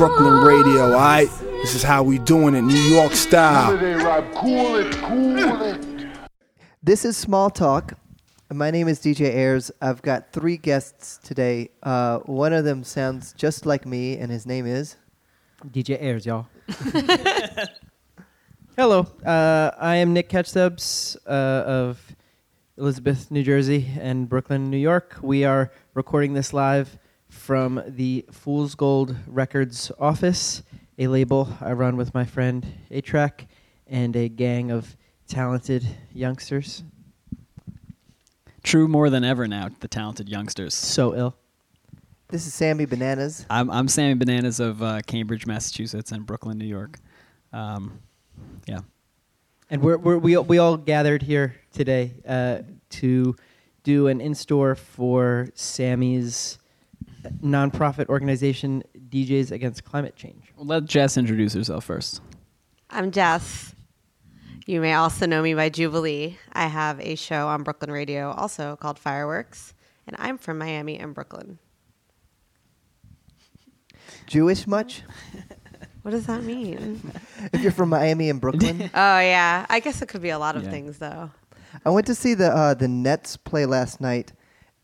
Brooklyn radio, alright? This is how we doing it, New York style. Cool it, cool it. This is Small Talk. My name is DJ Ayres. I've got three guests today. Uh, one of them sounds just like me, and his name is. DJ Ayres, y'all. Hello, uh, I am Nick Catchdubs uh, of Elizabeth, New Jersey, and Brooklyn, New York. We are recording this live from the Fool's Gold Records office, a label I run with my friend A-Trak and a gang of talented youngsters. True more than ever now, the talented youngsters. So ill. This is Sammy Bananas. I'm, I'm Sammy Bananas of uh, Cambridge, Massachusetts, and Brooklyn, New York. Um, yeah. And we're, we're, we, we all gathered here today uh, to do an in store for Sammy's nonprofit organization, DJs Against Climate Change. Well, let Jess introduce herself first. I'm Jess. You may also know me by Jubilee. I have a show on Brooklyn Radio also called Fireworks, and I'm from Miami and Brooklyn. Jewish much? What does that mean? if you're from Miami and Brooklyn. oh yeah, I guess it could be a lot of Yeah. things though. I went to see the uh, the Nets play last night,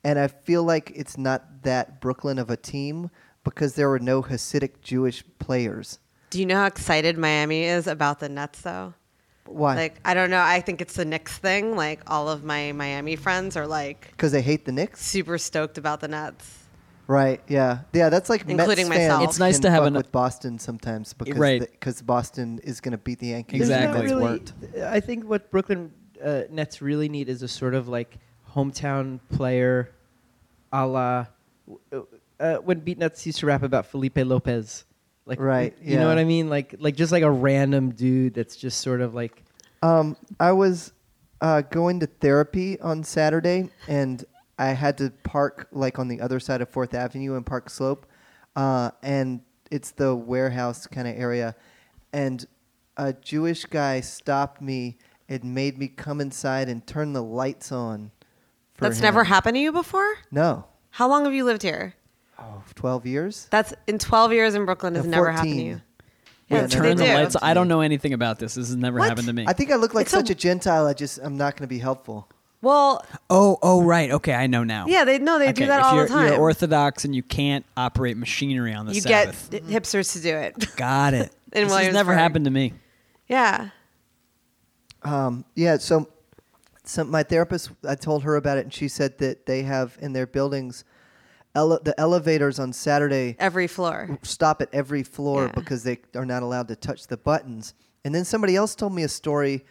and I feel like it's not that Brooklyn of a team because there were no Hasidic Jewish players. Do you know how excited Miami is about the Nets though? Why? Like I don't know. I think it's the Knicks thing. Like all of my Miami friends are like Because they hate the Knicks. super stoked about the Nets. Right. Yeah. Yeah. That's like Including Mets myself. It's nice to have fuck an- with Boston sometimes because Right. because Boston is going to beat the Yankees. Exactly. and There's it's not worked. really- I think what Brooklyn uh, Nets really need is a sort of like hometown player, a la uh, when Beatnuts used to rap about Felipe Lopez. Like, Right, You know yeah. what I mean? Like, like just like a random dude that's just sort of like. Um, I was uh, going to therapy on Saturday, and I had to park like on the other side of Fourth Avenue and Park Slope, uh, and it's the warehouse kind of area, and a Jewish guy stopped me and made me come inside and turn the lights on. For That's him. never happened to you before. No. How long have you lived here? Oh, 12 years? That's in 12 years in Brooklyn has No, never happened to 14. you. Yeah, Yeah, Turn the do. lights. I don't know anything about this. This has never What? happened to me. I think I look like It's a- such a Gentile. I just I'm not going to be helpful. Well, oh, oh, right. Okay, I know now. yeah, they no, they do Okay, that if all you're, the time. You're Orthodox and you can't operate machinery on the you Sabbath. get hipsters to do it. Got it. In this has never Williamsburg. happened to me. yeah. Um, yeah, so, so my therapist, I told her about it, and she said that they have in their buildings, ele- the elevators on Saturday Every floor. stop at every floor Yeah. because they are not allowed to touch the buttons. And then somebody else told me a story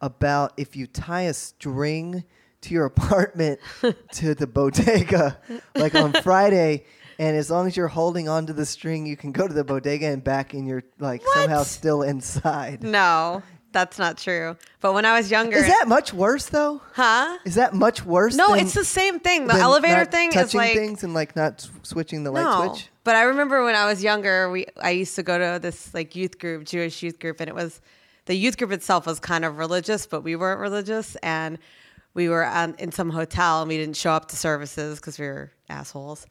about if you tie a string to your apartment to the bodega, like on Friday. And as long as you're holding onto the string, you can go to the bodega and back, and you're like somehow still inside. No, that's not true. But when I was younger, Is that much worse though? huh? Is that much worse? No, than- it's the same thing. The than elevator not thing is touching like things and like not s- switching the light no. switch. But I remember when I was younger, we I used to go to this like youth group, Jewish youth group, and it was the youth group itself was kind of religious, but we weren't religious, and we were um, in some hotel and we didn't show up to services because we were assholes.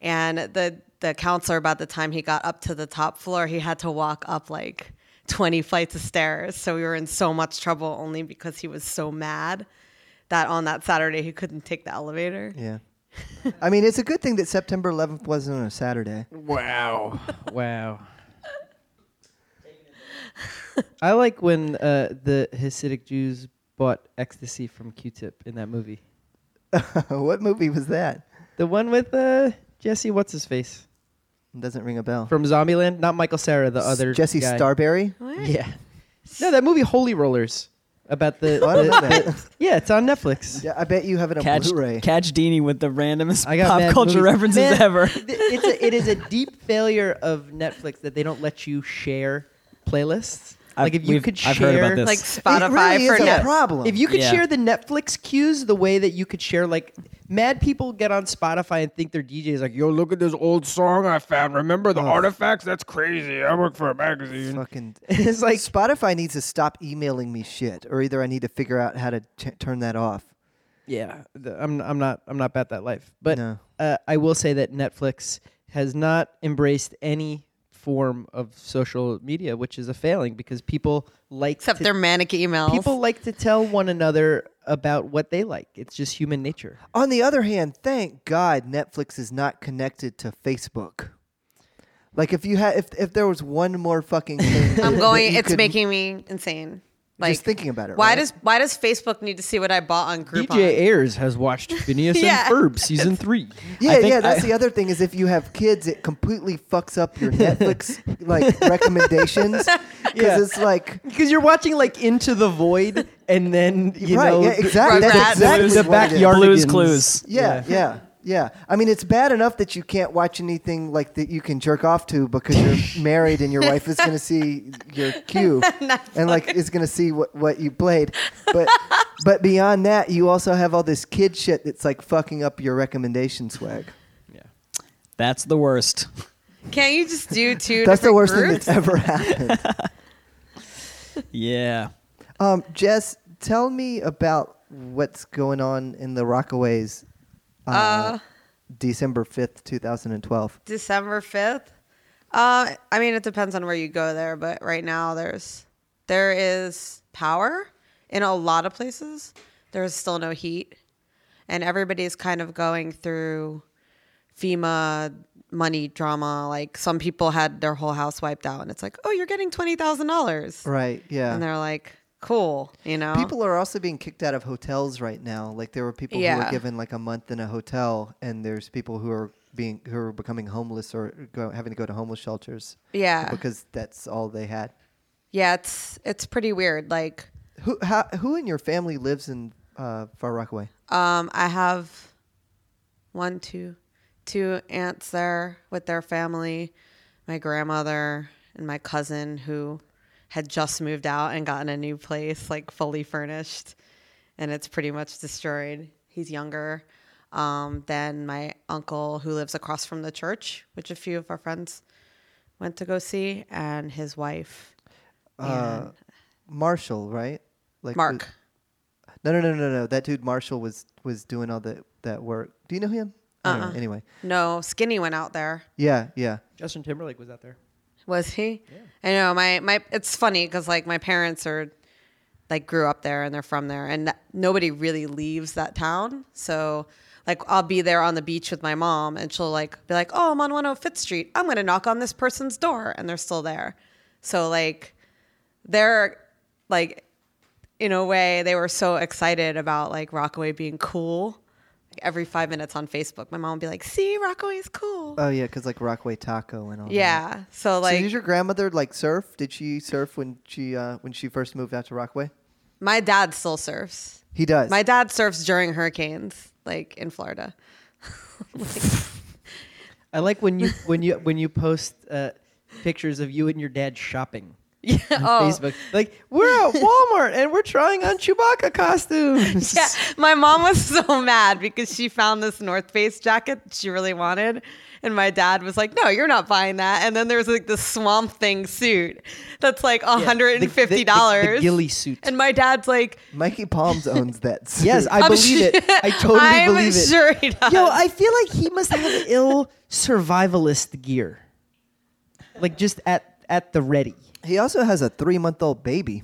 And the the counselor, about the time he got up to the top floor, he had to walk up like twenty flights of stairs. So we were in so much trouble only because he was so mad that on that Saturday he couldn't take the elevator. Yeah. I mean, it's a good thing that September 11th wasn't on a Saturday. Wow. wow. I like when uh, the Hasidic Jews bought ecstasy from Q-Tip in that movie. what movie was that? The one with uh, Jesse, what's his face Doesn't ring a bell. from Zombieland? Not Michael Cera, the other Jesse guy. Starberry. Yeah. No, that movie Holy Rollers about the. Oh, I don't know the- that. yeah, it's on Netflix. Yeah, I bet you have it on Catch, Blu-ray. catch Deanie with the randomest I got pop mad culture movies. references Man, ever. th- It's a, it is a deep failure of Netflix that they don't let you share playlists. I've- like if you could share, I've heard about this. Like Spotify really for is a Net- problem. If you could Yeah. share the Netflix queues the way that you could share, like, mad people get on Spotify and think their DJ is like, yo, look at this old song I found. Remember the Oh. artifacts? That's crazy. I work for a magazine. Fucking it's like, Spotify needs to stop emailing me shit, or either I need to figure out how to t- turn that off. yeah, the, I'm, I'm not, I'm not about that life. But No. uh, I will say that Netflix has not embraced any form of social media, which is a failing because people like Except to, their manic emails. people like to tell one another about what they like. It's just human nature. On the other hand, thank God Netflix is not connected to Facebook. Like if you had if if there was one more fucking thing I'm going. It's could- making me insane. Like just thinking about it. Why right? does why does Facebook need to see what I bought on Groupon? DJ Ayres has watched Phineas Yeah. and Ferb season three. Yeah, yeah, that's I- the other thing is if you have kids, it completely fucks up your Netflix like recommendations because Yeah. it's like Because you're watching like Into the Void, and then you right, know yeah, exactly. That's exactly the what it is. backyardigans. Blues Clues. Yeah, yeah, yeah. I mean, it's bad enough that you can't watch anything like that you can jerk off to because you're married and your wife is going to see your queue and like is going to see what, what you played. But but beyond that, you also have all this kid shit that's like fucking up your recommendation swag. Yeah, that's the worst. Can't you just do two? That's the different worst thing that's ever happened. Yeah. Um, Jess, tell me about what's going on in the Rockaways. Uh, Uh, December fifth, two thousand and twelve. December fifth. Uh, I mean, it depends on where you go there, but right now there's there is power in a lot of places. There's still no heat, and everybody's kind of going through FEMA money drama. Like some people had their whole house wiped out, and it's like, oh, you're getting twenty thousand dollars, Right. Yeah. and they're like, cool, you know. People are also being kicked out of hotels right now. Like there were people who Yeah. were given like a month in a hotel, and there's people who are being who are becoming homeless or go, having to go to homeless shelters yeah, because that's all they had. yeah, it's it's pretty weird. Like, Who how, who in your family lives in uh, Far Rockaway? Um, I have one, two, two aunts there with their family, my grandmother and my cousin who had just moved out and gotten a new place, like fully furnished, and it's pretty much destroyed. He's younger. Um, then my uncle who lives across from the church, which a few of our friends went to go see, and his wife, Uh, Marshall, right? Like Mark. No, no, no, no, no. That dude Marshall was was doing all that that work. Do you know him? I don't know. Uh-uh. Anyway, No, Skinny went out there. yeah, yeah. Justin Timberlake was out there. Was he? I know my my. It's funny because like my parents are like grew up there and they're from there, and that, nobody really leaves that town. So like I'll be there on the beach with my mom, and she'll like be like, "Oh, I'm on 105th Street. I'm gonna knock on this person's door," and they're still there. So like they're like in a way they were so excited about like Rockaway being cool. Like, every five minutes on Facebook, my mom would be like, "See, Rockaway is cool." Oh yeah, because like Rockaway Taco and all. that. yeah. So So like did your grandmother like surf? Did she surf when she uh, when she first moved out to Rockaway? my dad still surfs. He does. My dad surfs during hurricanes, like in Florida. I like when you when you when you post uh, pictures of you and your dad shopping Yeah. on Oh. Facebook. Like we're at Walmart and we're trying on Chewbacca costumes. Yeah. My mom was so mad because she found this North Face jacket she really wanted. And my dad was like, no, you're not buying that. And then there's like the swamp thing suit that's like $150. the- the- the ghillie suit. And my dad's like, Mikey Palms owns that. suit. Yes, I I'm believe it. I totally I'm believe it. sure he does. Yo, I feel like he must have ill survivalist gear. Like just at at the ready. He also has a three month old baby.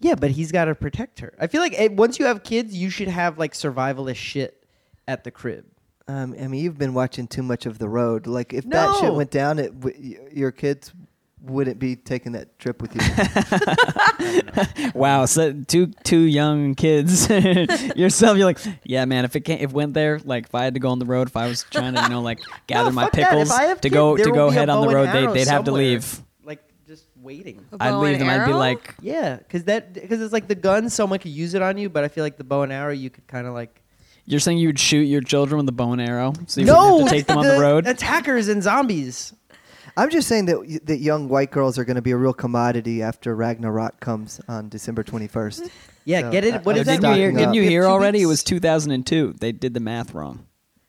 Yeah, but he's got to protect her. I feel like eh, once you have kids, you should have like survivalist shit at the crib. Um, I mean, you've been watching too much of the road. Like, if that shit No. went down, it w- y- your kids wouldn't be taking that trip with you. Wow, so two two young kids yourself. You're like, yeah, man. If it can't, if it went there, like if I had to go on the road, if I was trying to, you know, like gather my fuck that. If pickles I have to kids, go there to will go be a head on the and road, they arrow they'd have to somewhere. leave. Like just waiting. A I'd bow leave and them. I'd be arrow? like, Yeah, because that because it's like the gun, someone could use it on you, but I feel like the bow and arrow, you could kind of like you're saying you would shoot your children with a bow and arrow, so you no wouldn't have to take them on the road. Attackers and zombies. I'm just saying that y- that young white girls are going to be a real commodity after Ragnarok comes on December 21st. Yeah, So, get I- it. What I is was that? didn't you hear? Didn't you We have hear two already? It weeks. was 2002. They did the math wrong.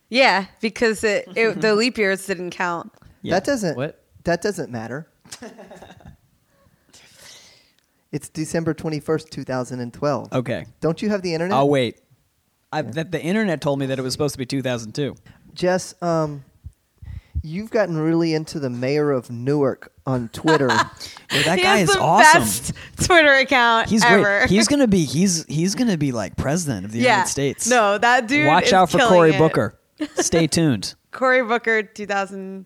yeah, because it, it, the leap years didn't count. Yeah. That doesn't. What? That doesn't matter. it's December 21st, 2012. Okay, Don't you have the internet? I'll wait. I, that the internet told me that it was supposed to be 2002. Jess, um, You've gotten really into the mayor of Newark on Twitter. Yeah, that He guy has is the awesome. best Twitter account He's ever. great. He's gonna be he's he's gonna be like president of the yeah. United States. No, that dude. Watch is out for Cory it. Booker. Stay tuned. Cory Booker, 2000.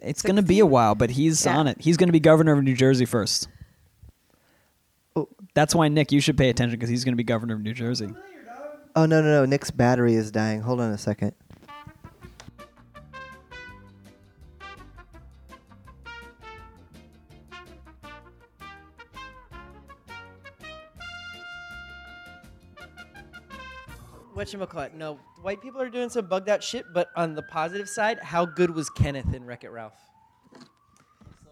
It's gonna be a while, but he's Yeah. on it. He's gonna be governor of New Jersey first. That's why Nick, you should pay attention because he's gonna be governor of New Jersey. oh no no no! Nick's battery is dying. Hold on a second. Whatchamacallit? No, white people are doing some bugged out shit, but on the positive side, how good was Kenneth in Wreck It Ralph?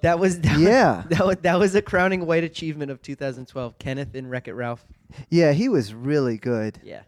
That was that Yeah. Was, that was that was a crowning white achievement of 2012. Kenneth in Wreck It Ralph. Yeah, he was really good. Yeah.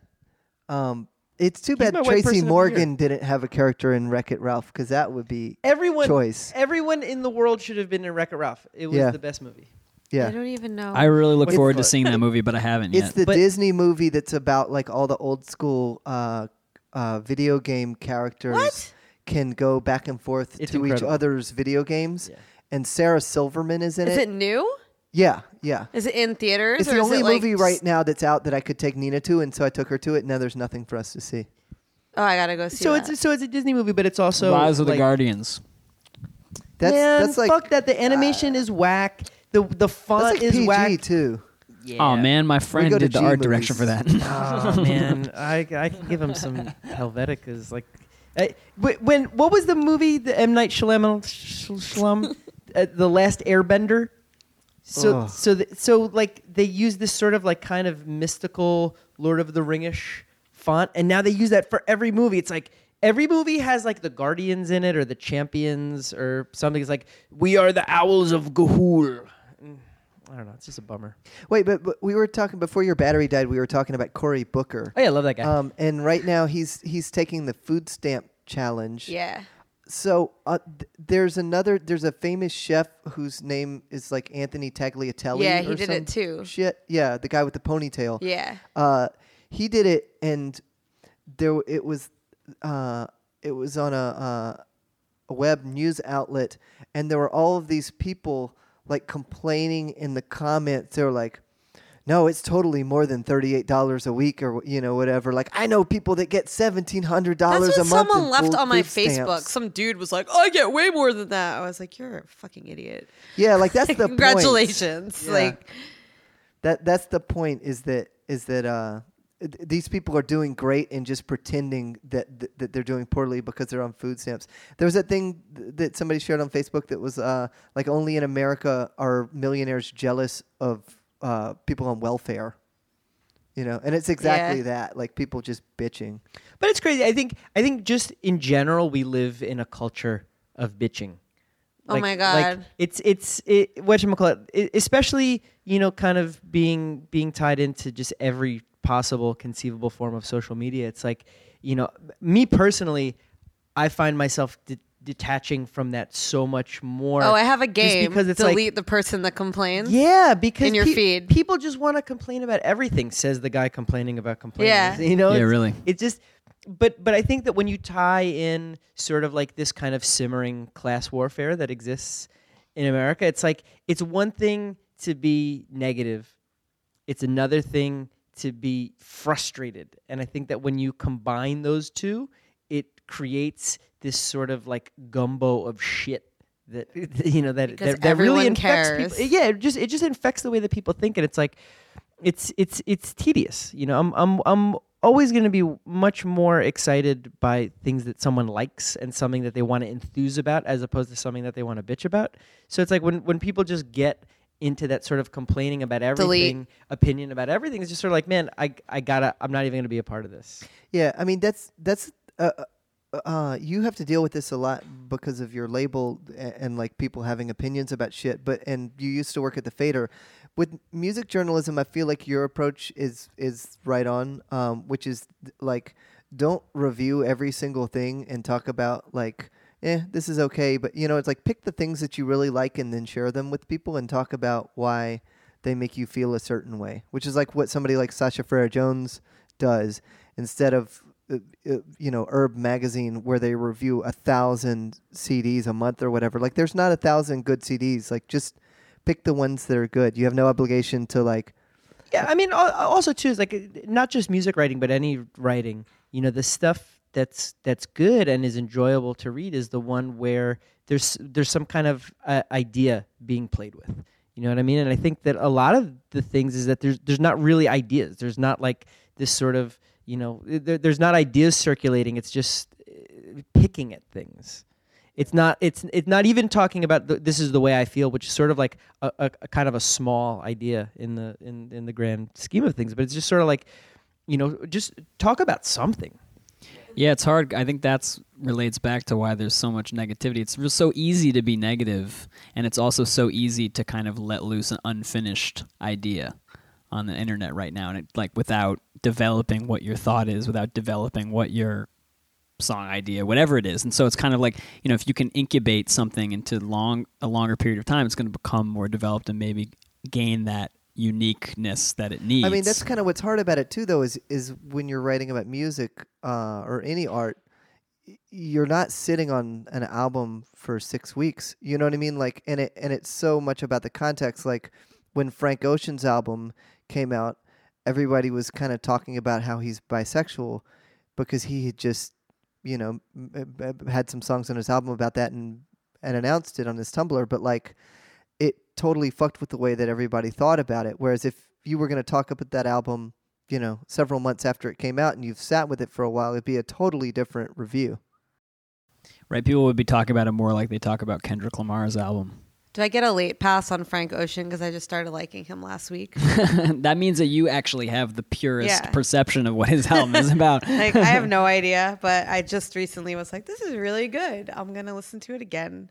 Um, it's too He's bad Tracy person of the Morgan didn't have a character in Wreck It Ralph because that would be Everyone choice. everyone in the world should have been in Wreck It Ralph. It was Yeah. the best movie. Yeah. I don't even know. I really look What's forward to seeing that movie, but I haven't It's yet. the But- Disney movie that's about like all the old school uh, uh, video game characters What? can go back and forth It's to each other's video games. Yeah. And Sarah Silverman is in is it. it new? Yeah, yeah. Is it in theaters? It's or the is only it like movie right now that's out that I could take Nina to, and so I took her to it. And Now there's nothing for us to see. Oh, I gotta go see it. So that. it's so it's a Disney movie, but it's also Rise of the like, Guardians. That's Man, that's like fuck that. The animation ah. is whack. The the font that's like is PG whack. too. Oh, yeah. Oh man, my friend go to did the G art movies. direction for that. oh man, I I can give him some Helvetica's like. Eh, I, when what was the movie the M Night Shyamalan Sh- Shyamalan uh, the Last Airbender? So Ugh. so th- so like they use this sort of like kind of mystical Lord of the Ringish font, and now they use that for every movie. It's like every movie has like the Guardians in it or the Champions or something. It's like we are the Owls of Ga'Hoole. Mm, I don't know. It's just a bummer. Wait, but, but we were talking before your battery died. We were talking about Cory Booker. Oh yeah, I love that guy. Um, and right now he's he's taking the food stamp challenge. yeah. So uh, th- there's another there's a famous chef whose name is like Anthony Tagliatelle. Yeah, he did it too. Shit, yeah, the guy with the ponytail. Yeah. Uh, he did it, and there it was. Uh, it was on a uh, a web news outlet, and there were all of these people like complaining in the comments. They were like, "No, it's totally more than thirty eight dollars a week, or you know whatever." Like I know people that get $1,700 a month. someone left on my Facebook. stamps. Some dude was like, "Oh, I get way more than that." I was like, "You're a fucking idiot." Yeah, like that's the point. Congratulations. Yeah. Like, that that's the point is that is that uh th- these people are doing great and just pretending that, that that they're doing poorly because they're on food stamps. There was that thing th- that somebody shared on Facebook that was uh like only in America are millionaires jealous of uh people on welfare. You know, and it's exactly Yeah. that, like people just bitching. But it's crazy. I think I think just in general we live in a culture of bitching. Oh my Like, God. it's it's it, call it, especially you know kind of being being tied into just every possible conceivable form of social media. It's like you know me personally, I find myself de- detaching from that so much more. oh, I have a just game. because it's Delete like the person that complains. yeah, because in your pe- feed. people just want to complain about everything. Says the guy complaining about complaining. Yeah. you know. Yeah, it's- really. It just, but but I think that when you tie in sort of like this kind of simmering class warfare that exists in America, it's like it's one thing to be negative, it's another thing to be frustrated, and I think that when you combine those two, it creates this sort of like gumbo of shit that you know that Because that, that really infects cares. people. Yeah, it just it just infects the way that people think, and it's like it's it's it's tedious. You know, I'm I'm I'm always going to be much more excited by things that someone likes and something that they want to enthuse about, as opposed to something that they want to bitch about. So it's like when when people just get into that sort of complaining about everything, opinion about everything, it's just sort of like, man, I I gotta, I'm not even going to be a part of this. Yeah, I mean that's that's uh, uh, you have to deal with this a lot because of your label and, and like people having opinions about shit. But and you used to work at the Fader. With music journalism, I feel like your approach is is right on, um, which is like don't review every single thing and talk about like eh this is okay, but you know it's like pick the things that you really like and then share them with people and talk about why they make you feel a certain way, which is like what somebody like Sasha Frere-Jones does instead of you know URB magazine where they review a thousand CDs a month or whatever. Like there's not a thousand good CDs. Like just pick the ones that are good. You have no obligation to like. Yeah, I mean, also too is like uh, not just music writing, but any writing. You know, the stuff that's that's good and is enjoyable to read is the one where there's there's some kind of uh, idea being played with. You know what I mean? And I think that a lot of the things is that there's there's not really ideas. There's not like this sort of you know there, there's not ideas circulating. It's just uh, picking at things. It's not. It's it's not even talking about the, this is the way I feel, which is sort of like a, a, a kind of a small idea in the in in the grand scheme of things. But it's just sort of like, you know, just talk about something. Yeah, it's hard. I think that's relates back to why there's so much negativity. It's so easy to be negative, and it's also so easy to kind of let loose an unfinished idea on the internet right now, and it like without developing what your thought is, without developing what your song idea, whatever it is. And so it's kind of like you know, if you can incubate something into long a longer period of time, it's going to become more developed and maybe gain that uniqueness that it needs. I mean, that's kind of what's hard about it too, though, is is when you're writing about music uh, or any art, you're not sitting on an album for six weeks. You know what I mean? Like, and it and it's so much about the context. Like when Frank Ocean's album came out, everybody was kind of talking about how he's bisexual because he had just, you know, had some songs on his album about that and and announced it on his Tumblr. But like, it totally fucked with the way that everybody thought about it. Whereas if you were going to talk about that album, you know, several months after it came out and you've sat with it for a while, it'd be a totally different review. right. People would be talking about it more like they talk about Kendrick Lamar's album. Do I get a late pass on Frank Ocean because I just started liking him last week? that means that you actually have the purest Yeah. perception of what his album is about. like I have no idea, but I just recently was like, "This is really good. I'm gonna listen to it again."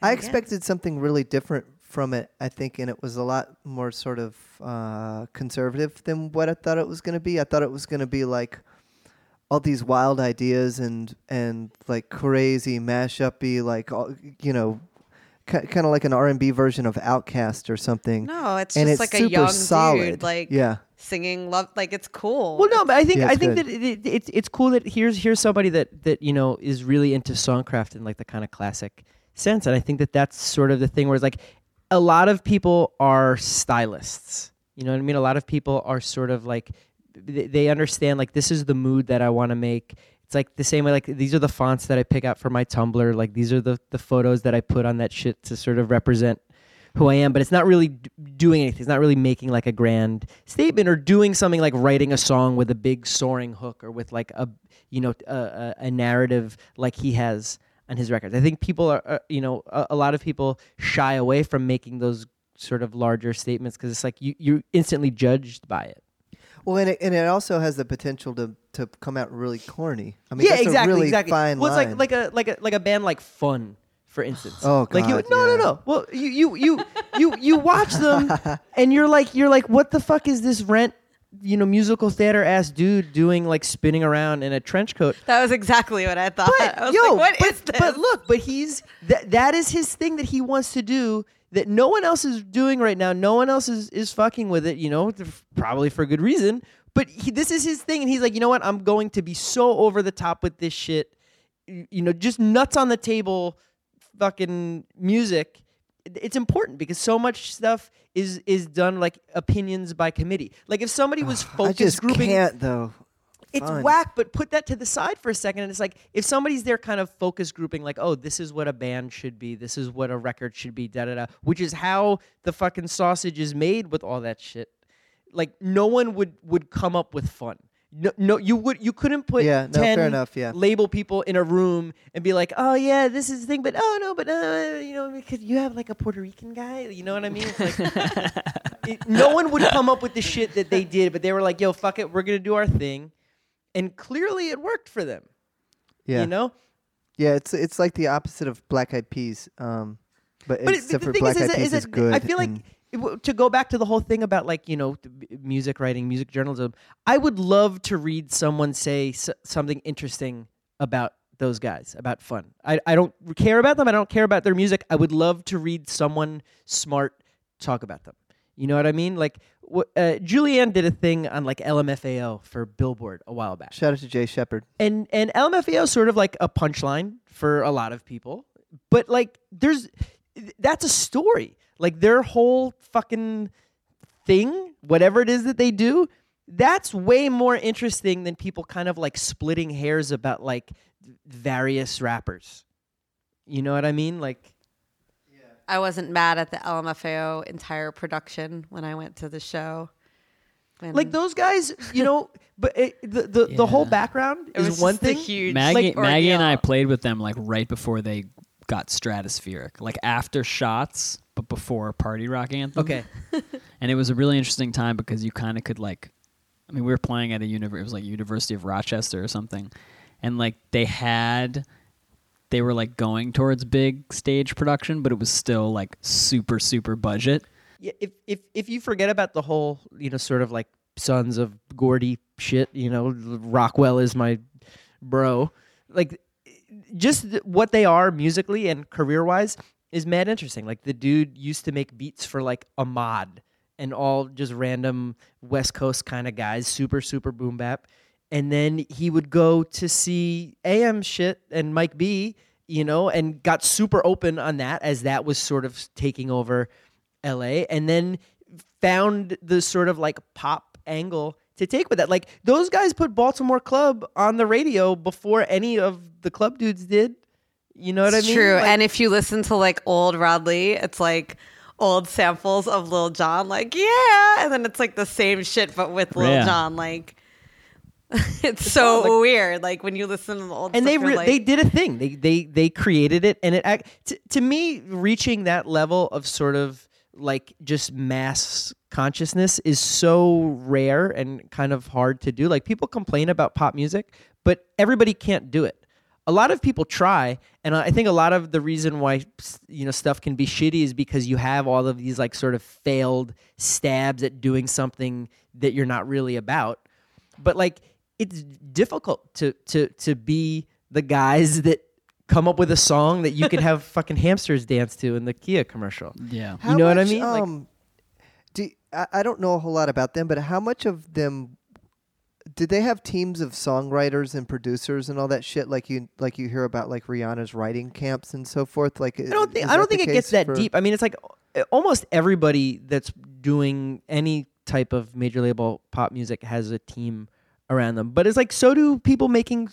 I And again. expected something really different from it, I think, and it was a lot more sort of uh, conservative than what I thought it was going to be. I thought it was going to be like all these wild ideas and and like crazy mashup-y, like all, you know, kind of like an R and B version of OutKast or something. No, it's and just it's like a young solid. dude, like yeah. singing love. Like it's cool. Well, no, but I think Yeah, I think good. that it, it, it's it's cool that here's here's somebody that that you know is really into songcraft in like the kind of classic sense, and I think that that's sort of the thing where it's like a lot of people are stylists. You know what I mean? A lot of people are sort of like they, they understand like this is the mood that I want to make. It's like the same way like these are the fonts that I pick out for my Tumblr. Like these are the the photos that I put on that shit to sort of represent who I am, but it's not really doing anything. It's not really making like a grand statement or doing something like writing a song with a big soaring hook or with like a you know a, a, narrative like he has on his records. I think people are uh, you know a, a lot of people shy away from making those sort of larger statements because it's like you you're instantly judged by it. Well, and it, and it also has the potential to, to come out really corny. I mean, yeah, that's exactly, a really exactly. fine well, it's line. like like a like a like a band like Fun, for instance. Oh, like you, God, no, no, yeah. no. Well, you you you you you watch them, and you're like you're like, what the fuck is this rent? You know, musical theater ass dude doing like spinning around in a trench coat. that was exactly what I thought. But I was yo, like, "What but, is this?" but look, but he's that that is his thing that he wants to do that no one else is doing right now. No one else is is fucking with it. You know, probably for a good reason. But he, this is his thing, and he's like, you know what? I'm going to be so over the top with this shit. You know, just nuts on the table, fucking music. It's important because so much stuff is is done like opinions by committee. Like if somebody was I focus just grouping, can't though. It's Fun. whack, but put that to the side for a second. And it's like if somebody's there kind of focus grouping, like, oh, this is what a band should be, this is what a record should be, da da da, which is how the fucking sausage is made with all that shit. Like no one would would come up with fun. No, no, you would you couldn't put Yeah, no, fair 10 enough, yeah. label people in a room and be like, oh yeah, this is the thing, but oh no, but uh, you know, because you have like a Puerto Rican guy, you know what I mean? It's like it, no one would come up with the shit that they did, but they were like, yo, fuck it, we're gonna do our thing, and clearly it worked for them. Yeah. You know, Yeah, it's it's like the opposite of Black Eyed Peas. Um, but, but it- except the for thing Black is, Eyed is, Peas is, is good. I feel like it w- to go back to the whole thing about like you know music writing, music journalism. I would love to read someone say s- something interesting about those guys, about fun. I I don't care about them. I don't care about their music. I would love to read someone smart talk about them. You know what I mean? Like uh, Julianne did a thing on like LMFAO for Billboard a while back, Shout out to Jay Shepard. and and LMFAO is sort of like a punchline for a lot of people, but like there's that's a story. Like their whole fucking thing, whatever it is that they do, that's way more interesting than people kind of like splitting hairs about like various rappers. You know what I mean? Like I wasn't mad at the LMFAO entire production when I went to the show. When like those guys, you know, but it, the the, the whole background it was is one thing. huge Maggie, like, Maggie and I played with them like right before they got stratospheric, like after shots, but before party rock anthem. Okay. and it was a really interesting time because you kind of could like, I mean, we were playing at a univer- it was like University of Rochester or something, and like they had, they were like going towards big stage production, but it was still like super super budget. Yeah, if if if you forget about the whole, you know, sort of like sons of Gordy shit, you know, Rockwell is my bro. Like just th- what they are musically and career-wise is mad interesting. Like the dude used to make beats for like Ahmad and all just random West Coast kind of guys, super super boom bap. And then he would go to see AM shit and Mike B, you know, and got super open on that as that was sort of taking over LA and then found the sort of like pop angle to take with that. Like those guys put Baltimore Club on the radio before any of the club dudes did. You know what I It's mean? True. Like, and if you listen to like old Rod Lee, it's like old samples of Lil Jon, like, yeah. And then it's like the same shit, but with Lil Yeah. Jon. Like, it's, so like- weird. Like when you listen to the old and they re- like, they did a thing. They they they created it, and it to me reaching that level of sort of like just mass consciousness is so rare and kind of hard to do. Like people complain about pop music, but everybody can't do it. A lot of people try, and I think a lot of the reason why you know stuff can be shitty is because you have all of these like sort of failed stabs at doing something that you're not really about but like it's difficult to to to be the guys that come up with a song that you can have fucking hamsters dance to in the Kia commercial. Yeah. You know what I much, mean? Like- Um, do I, I don't know a whole lot about them, but how much of them did they have teams of songwriters and producers and all that shit like you like you hear about like Rihanna's writing camps and so forth? Like I don't think I don't think it gets that deep. I mean, it's like uh, almost everybody that's doing any type of major label pop music has a team around them. But it's like so do people making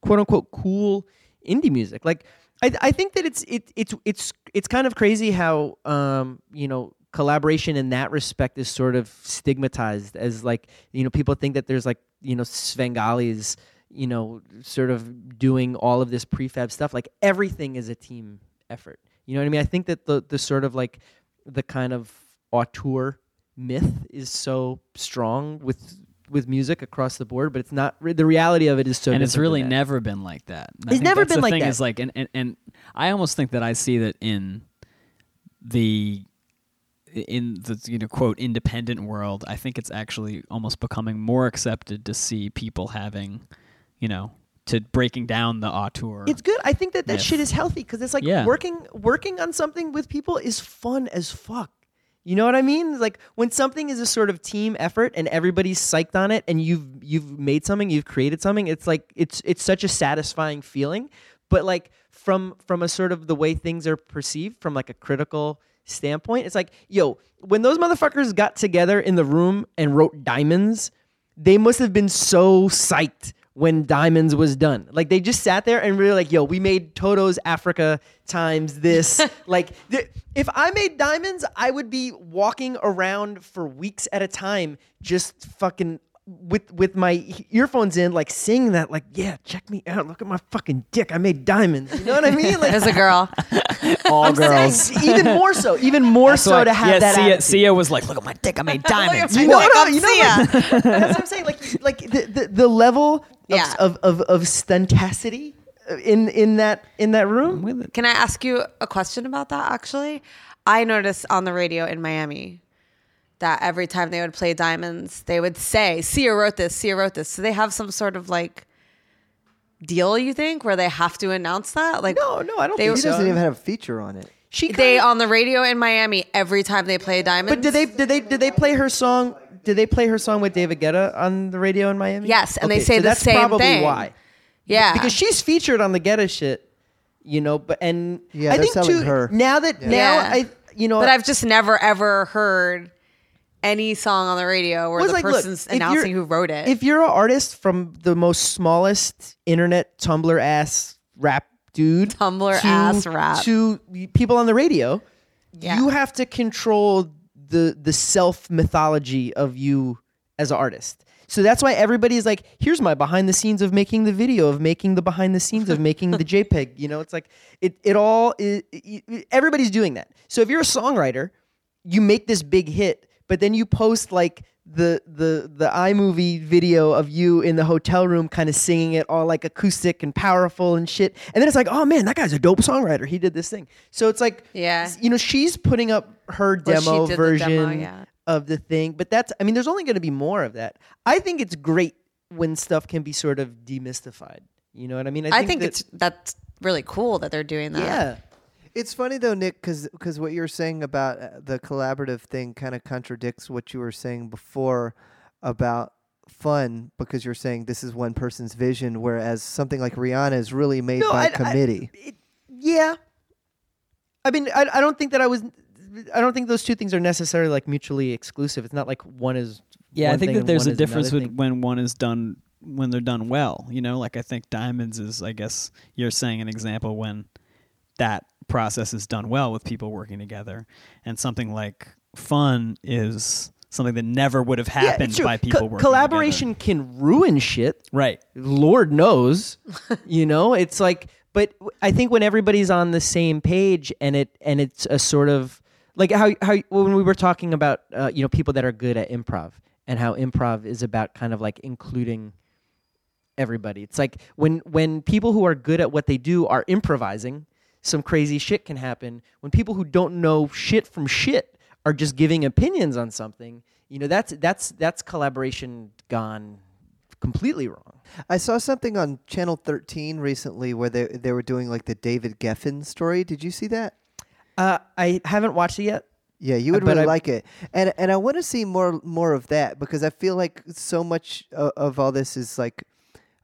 quote unquote cool indie music. Like I I think that it's it it's it's it's kind of crazy how um you know collaboration in that respect is sort of stigmatized as like you know people think that there's like you know Svengali's you know sort of doing all of this prefab stuff like everything is a team effort you know what i mean i think that the the sort of like the kind of auteur myth is so strong with with music across the board but it's not re- the reality of it is so and it's really never been like that. And It's never been the like thing that. Is like, and, and and I almost think that I see that in the in the you know quote independent world. I think it's actually almost becoming more accepted to see people having, you know, to breaking down the auteur. It's good. I think that that myth. shit is healthy because it's like Yeah. working working on something with people is fun as fuck. You know what I mean? Like when something is a sort of team effort and everybody's psyched on it and you've you've made something, you've created something, it's like it's it's such a satisfying feeling. But like from from a sort of the way things are perceived from like a critical standpoint, it's like, yo, when those motherfuckers got together in the room and wrote diamonds, they must have been so psyched when Diamonds was done. Like they just sat there and really like, yo, we made Toto's Africa times this. like th- if I made Diamonds, I would be walking around for weeks at a time just fucking with with my earphones in like singing that like yeah check me out look at my fucking dick i made diamonds you know what i mean like as a girl. all I'm saying even more so even more That's so why- to have yeah, that Sia, attitude. Sia was like, "Look at my dick, I made diamonds." You know know, what I- you know Sia. That's what I'm saying. Like, like the, the, the level of, Yeah. of, of, of stuntacity uh, in in that in that room. Can I ask you a question about that? Actually, I noticed on the radio in Miami that every time they would play Diamonds, they would say, "Sia wrote this. Sia wrote this." So they have some sort of like deal, you think, where they have to announce that? Like, No, no, I don't They- think He so. doesn't even have a feature on it. She they kinda- on the radio in Miami every time they play Diamonds. But did they did they did they play her song? Did they play her song with David Guetta on the radio in Miami? Yes, and they say so the that's same probably thing. why. Yeah, because she's featured on the Guetta shit, you know. But and Yeah, I think selling too her. now that now Yeah. I you know but I've just never ever heard any song on the radio where Well, the like, person's you're- announcing who wrote it. If you're an artist from the most smallest internet Tumblr ass rap dude, Tumblr to- ass rap. to people on the radio, Yeah. you have to control the the self mythology of you as an artist. So that's why everybody's like, here's my behind the scenes of making the video, of making the behind the scenes of making the JPEG. You know, it's like it it all is, everybody's doing that. So if you're a songwriter, you make this big hit, but then you post like the the the iMovie video of you in the hotel room kind of singing it all like acoustic and powerful and shit. And then it's like, "Oh man, that guy's a dope songwriter. He did this thing." So it's like Yeah. you know, she's putting up her Well, demo the version demo, yeah. of the thing, but that's I mean, there's only going to be more of that. I think it's great when stuff can be sort of demystified. You know what I mean? I think that- it's that's really cool that they're doing that. yeah. It's funny though, Nick, because what you're saying about uh, the collaborative thing kind of contradicts what you were saying before about fun, because you're saying this is one person's vision, whereas something like Rihanna is really made No, by I- I- committee. it- yeah. I mean, I, I don't think that I was. I don't think those two things are necessarily like mutually exclusive. It's not like one is. Yeah, I think thing that there's a difference with thing. when one is done when they're done well. You know, like I think diamonds is, I guess you're saying an example when that process is done well with people working together, and something like fun is something that never would have happened true. by people Co- working collaboration can ruin shit. right? Lord knows, you know, it's like, but i think when everybody's on the same page and it and it's a sort of like how how when we were talking about uh, you know people that are good at improv and how improv is about kind of like including everybody. It's like when when people who are good at what they do are improvising, some crazy shit can happen. When people who don't know shit from shit are just giving opinions on something, you know, that's that's that's collaboration gone completely wrong. I saw something on Channel 13 recently where they they were doing like the David Geffen story. Did you see that? Uh, I haven't watched it yet. Yeah, you would but really I- like it, and and I want to see more more of that because I feel like so much of, of all this is like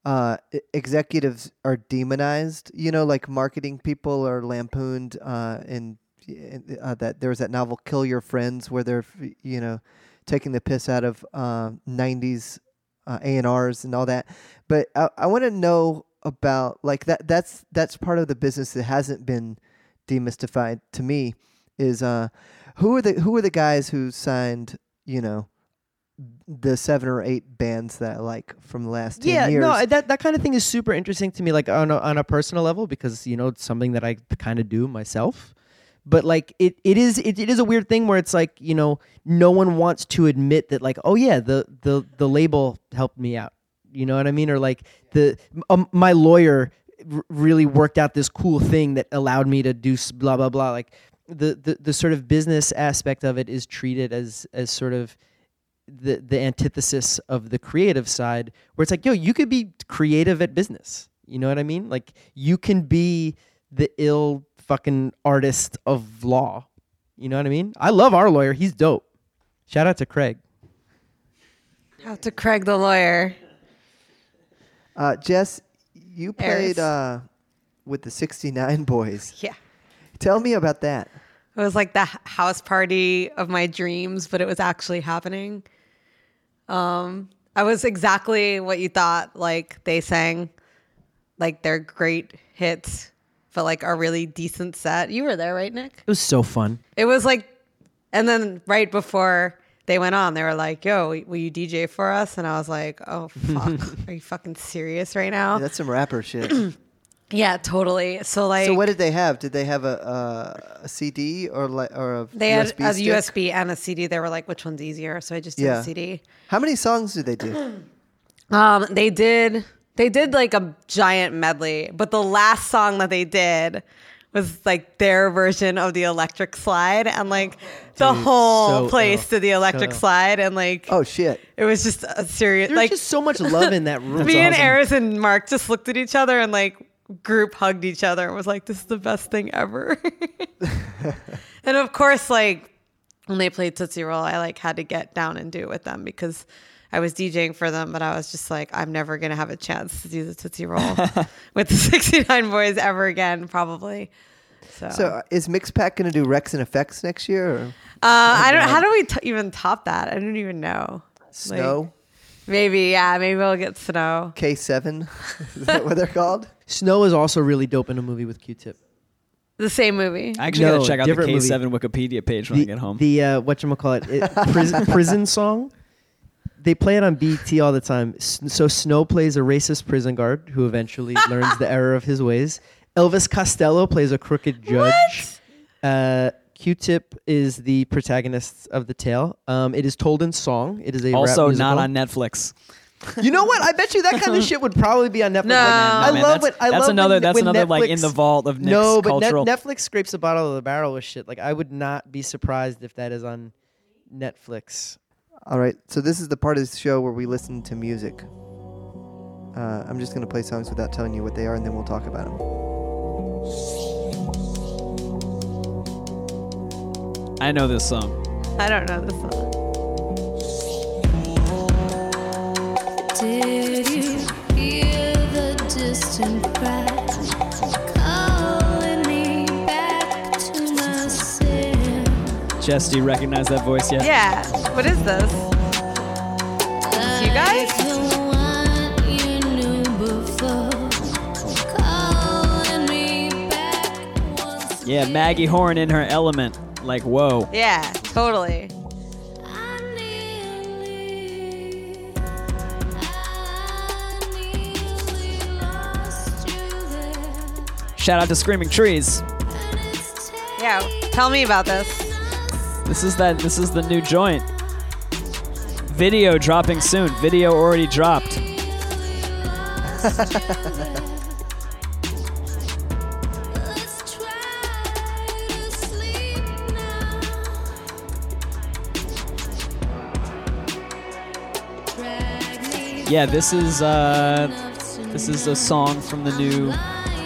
uh, executives are demonized. You know, like marketing people are lampooned, uh, and and, uh, that there was that novel "Kill Your Friends" where they're you know taking the piss out of uh, '90s uh, A and R's and all that. But I, I want to know about like that. That's that's part of the business that hasn't been demystified to me. Is uh, who are the who are the guys who signed you know the seven or eight bands that I like from the last 10 yeah, years? no, that that kind of thing is super interesting to me, like on a, on a personal level, because you know it's something that I kind of do myself. But like it, it is it, it is a weird thing where it's like you know no one wants to admit that like oh yeah the the the label helped me out you know what I mean or like the um, my lawyer r- really worked out this cool thing that allowed me to do blah blah blah like the, the the sort of business aspect of it is treated as as sort of the the antithesis of the creative side where it's like yo you could be creative at business you know what i mean like you can be the ill fucking artist of law you know what i mean i love our lawyer he's dope shout out to craig Out to Craig the lawyer. Uh, Jess, you Eris. played uh, with the 69 Boys. Yeah. Tell me about that. It was like the house party of my dreams, but it was actually happening. Um, I was exactly what you thought. Like they sang, like their great hits, but like a really decent set. You were there, right, Nick? it was so fun It was like, and then right before they went on, they were like, "Yo, will you DJ for us?" And I was like, "Oh fuck, are you fucking serious right now?" Yeah, that's some rapper shit. yeah, totally. So like, so what did they have? Did they have a, a, a CD or like or a they had USB a stick? USB and a CD. They were like, "Which one's easier?" So I just did Yeah. a CD. How many songs did they do? Um, they did they did like a giant medley, but the last song that they did was like their version of the electric slide and like the whole so place ill. to the electric So slide and like Oh shit! it was just a serious there's like just so much love in that room me and awesome. Eris and Mark just looked at each other and like group hugged each other and was like, "This is the best thing ever." and of course, like when they played Tootsie Roll, I like had to get down and do it with them because I was DJing for them, but I was just like, I'm never gonna have a chance to do the Tootsie Roll with the 69 Boys ever again, probably. So, So uh, is Mixpak going to do Rex and Effects next year? Or uh, I don't. How do we t- even top that? I don't even know. Snow? Maybe, yeah, maybe we'll get snow. K7? is that what they're called? Snow is also really dope in a movie with Q-Tip. The same movie. I actually No, gotta check out the different movie. K7 Wikipedia page when the, I get home. The uh, what you call it, it prison, prison song. They play it on BT all the time. S- So Snow plays a racist prison guard who eventually learns the error of his ways. Elvis Costello plays a crooked judge. Uh, Q-Tip is the protagonist of the tale. Um, it is told in song. It is a rap also not on Netflix. You know what? I bet you that kind of shit would probably be on Netflix. No. Like, No, I man, love that's, it. I that's love another. when- that's when another like in the vault of Nick's no, but Net- cultural. Netflix scrapes the bottom of the barrel with shit. Like I would not be surprised if that is on Netflix. All right. So this is the part of the show where we listen to music. Uh, I'm just going to play songs without telling you what they are, and then we'll talk about them. I know this song. I don't know this song. Jess, do you recognize that voice yet? Yeah. What is this? you guys? The one you knew before, calling me back once Yeah, Maggie Horn in her element. Like, whoa. Yeah, totally. Shout out to Screaming Trees. Yeah. Tell me about this. This is that. This is the new joint. Video dropping soon. Video already dropped. Let's try to sleep now. Drag me Yeah, this is uh, this is a song from the new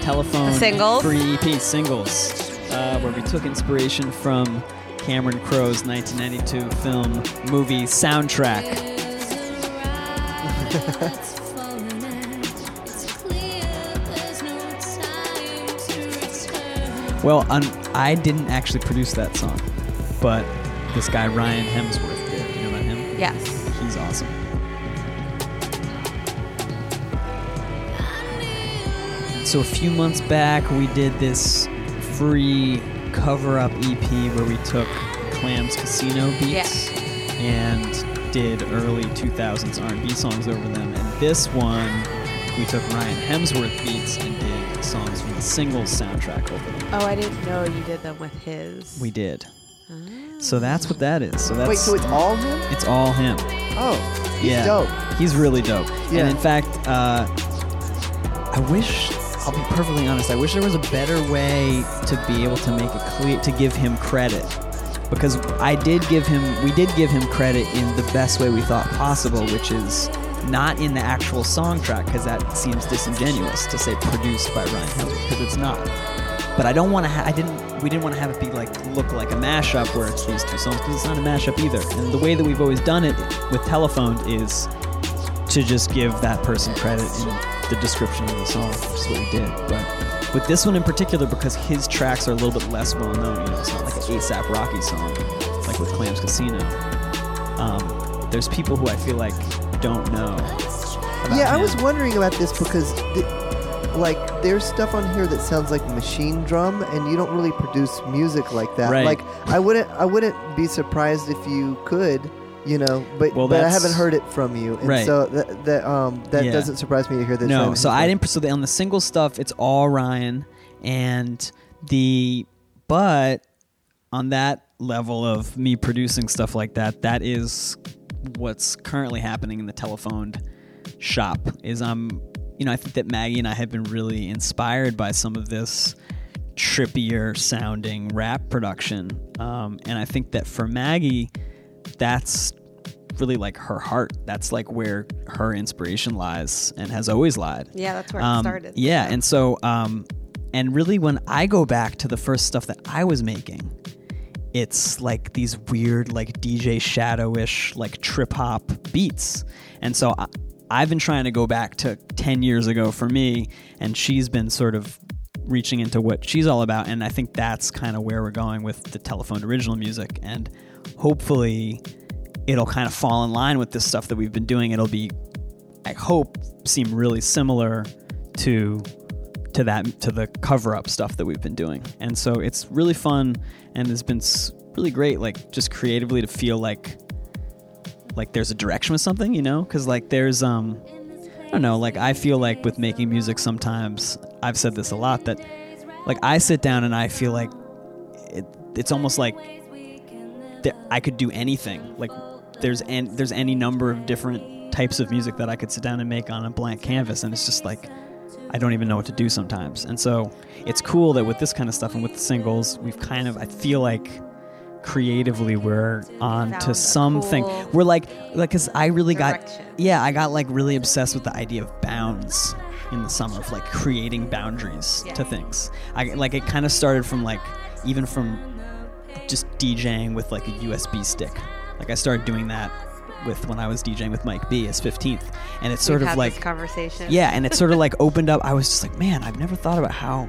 Telephoned Singles? free EP singles, uh, where we took inspiration from Cameron Crowe's 1992 film movie soundtrack. There's a ride that's falling and it's clear there's no time to return. Well, un- I didn't actually produce that song, but this guy Ryan Hemsworth did. Do you know about him? Yes. So a few months back, we did this free cover-up EP where we took Clams Casino beats and did early 2000s R&B songs over them. And this one, we took Ryan Hemsworth beats and did songs from the singles soundtrack over them. Oh, I didn't know you did them with his. We did. So that's what that is. So that's Wait, so it's all him? it's all him. Oh, he's yeah, dope. He's really dope. Yeah. And in fact, uh, I wish I'll be perfectly honest. I wish there was a better way to be able to make it clear to give him credit because I did give him we did give him credit in the best way we thought possible, which is not in the actual song track because that seems disingenuous to say produced by Ryan Hemsworth because it's not. But I don't want to. Ha- I didn't. We didn't want to have it be like look like a mashup where it's these two songs because it's not a mashup either. And the way that we've always done it with Telephoned is to just give that person credit in the description of the song, which is what we did. But with this one in particular, because his tracks are a little bit less well known, you know, it's not like an ASAP Rocky song, like with Clams Casino. Um, there's people who I feel like don't know. Yeah, I was wondering about this because, the, like, there's stuff on here that sounds like Machinedrum, and you don't really produce music like that. Right. Like, I wouldn't, I wouldn't be surprised if you could, you know, but Well, but I haven't heard it from you, and Right. so that that um that Yeah. doesn't surprise me to hear this. No, so I didn't. So the, on the single stuff, it's all Ryan, and the but on that level of me producing stuff like that, that is what's currently happening in the telephoned shop. Is I'm, you know, I think that Maggie and I have been really inspired by some of this trippier sounding rap production, um, and I think that for Maggie, that's really like her heart. That's like where her inspiration lies and has always lied. Yeah, that's where it Um, started. Yeah, and so um, and really when I go back to the first stuff that I was making, it's like these weird like DJ shadowish like trip hop beats. And so I, I've been trying to go back to 10 years ago for me and she's been sort of reaching into what she's all about and I think that's kind of where we're going with the Telephoned original music and hopefully it'll kind of fall in line with this stuff that we've been doing. It'll be I hope seem really similar to to that to the cover up stuff that we've been doing. And so it's really fun and it's been really great like just creatively to feel like like there's a direction with something, you know? Cuz like there's um I don't know, like I feel like with making music sometimes I've said this a lot that like I sit down and I feel like it, it's almost like I could do anything. Like there's an, there's any number of different types of music that I could sit down and make on a blank canvas, and it's just like I don't even know what to do sometimes. And so it's cool that with this kind of stuff and with the singles, we've kind of I feel like creatively we're on Found to something. cool We're like like cuz I really direction. got yeah, I got like really obsessed with the idea of bounds in the summer of like creating boundaries to things. I like it kind of started from like even from just DJing with like a USB stick. Like I started doing that with when I was DJing with Mike B as 15th, and it's sort We've of like conversation. yeah, and it sort of like opened up. I was just like, man, I've never thought about how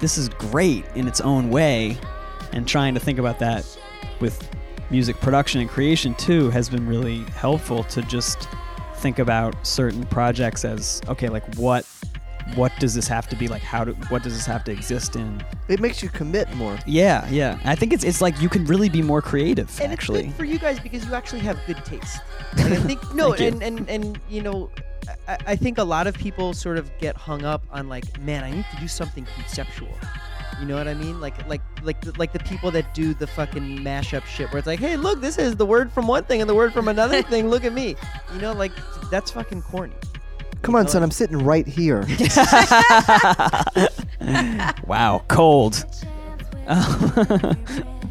this is great in its own way, and trying to think about that with music production and creation too has been really helpful to just think about certain projects as okay, like what what does this have to be like? How do what does this have to exist in? It makes you commit more. Yeah, yeah. I think it's it's like you can really be more creative. and actually, it's good for you guys because you actually have good taste. Like, I think no, Thank you. and, and and you know, I, I think a lot of people sort of get hung up on like, man, I need to do something conceptual. You know what I mean? Like like like the, like the people that do the fucking mashup shit where it's like, hey, look, this is the word from one thing and the word from another thing. Look at me. You know, like that's fucking corny. Come on, son. I'm sitting right here. wow, cold.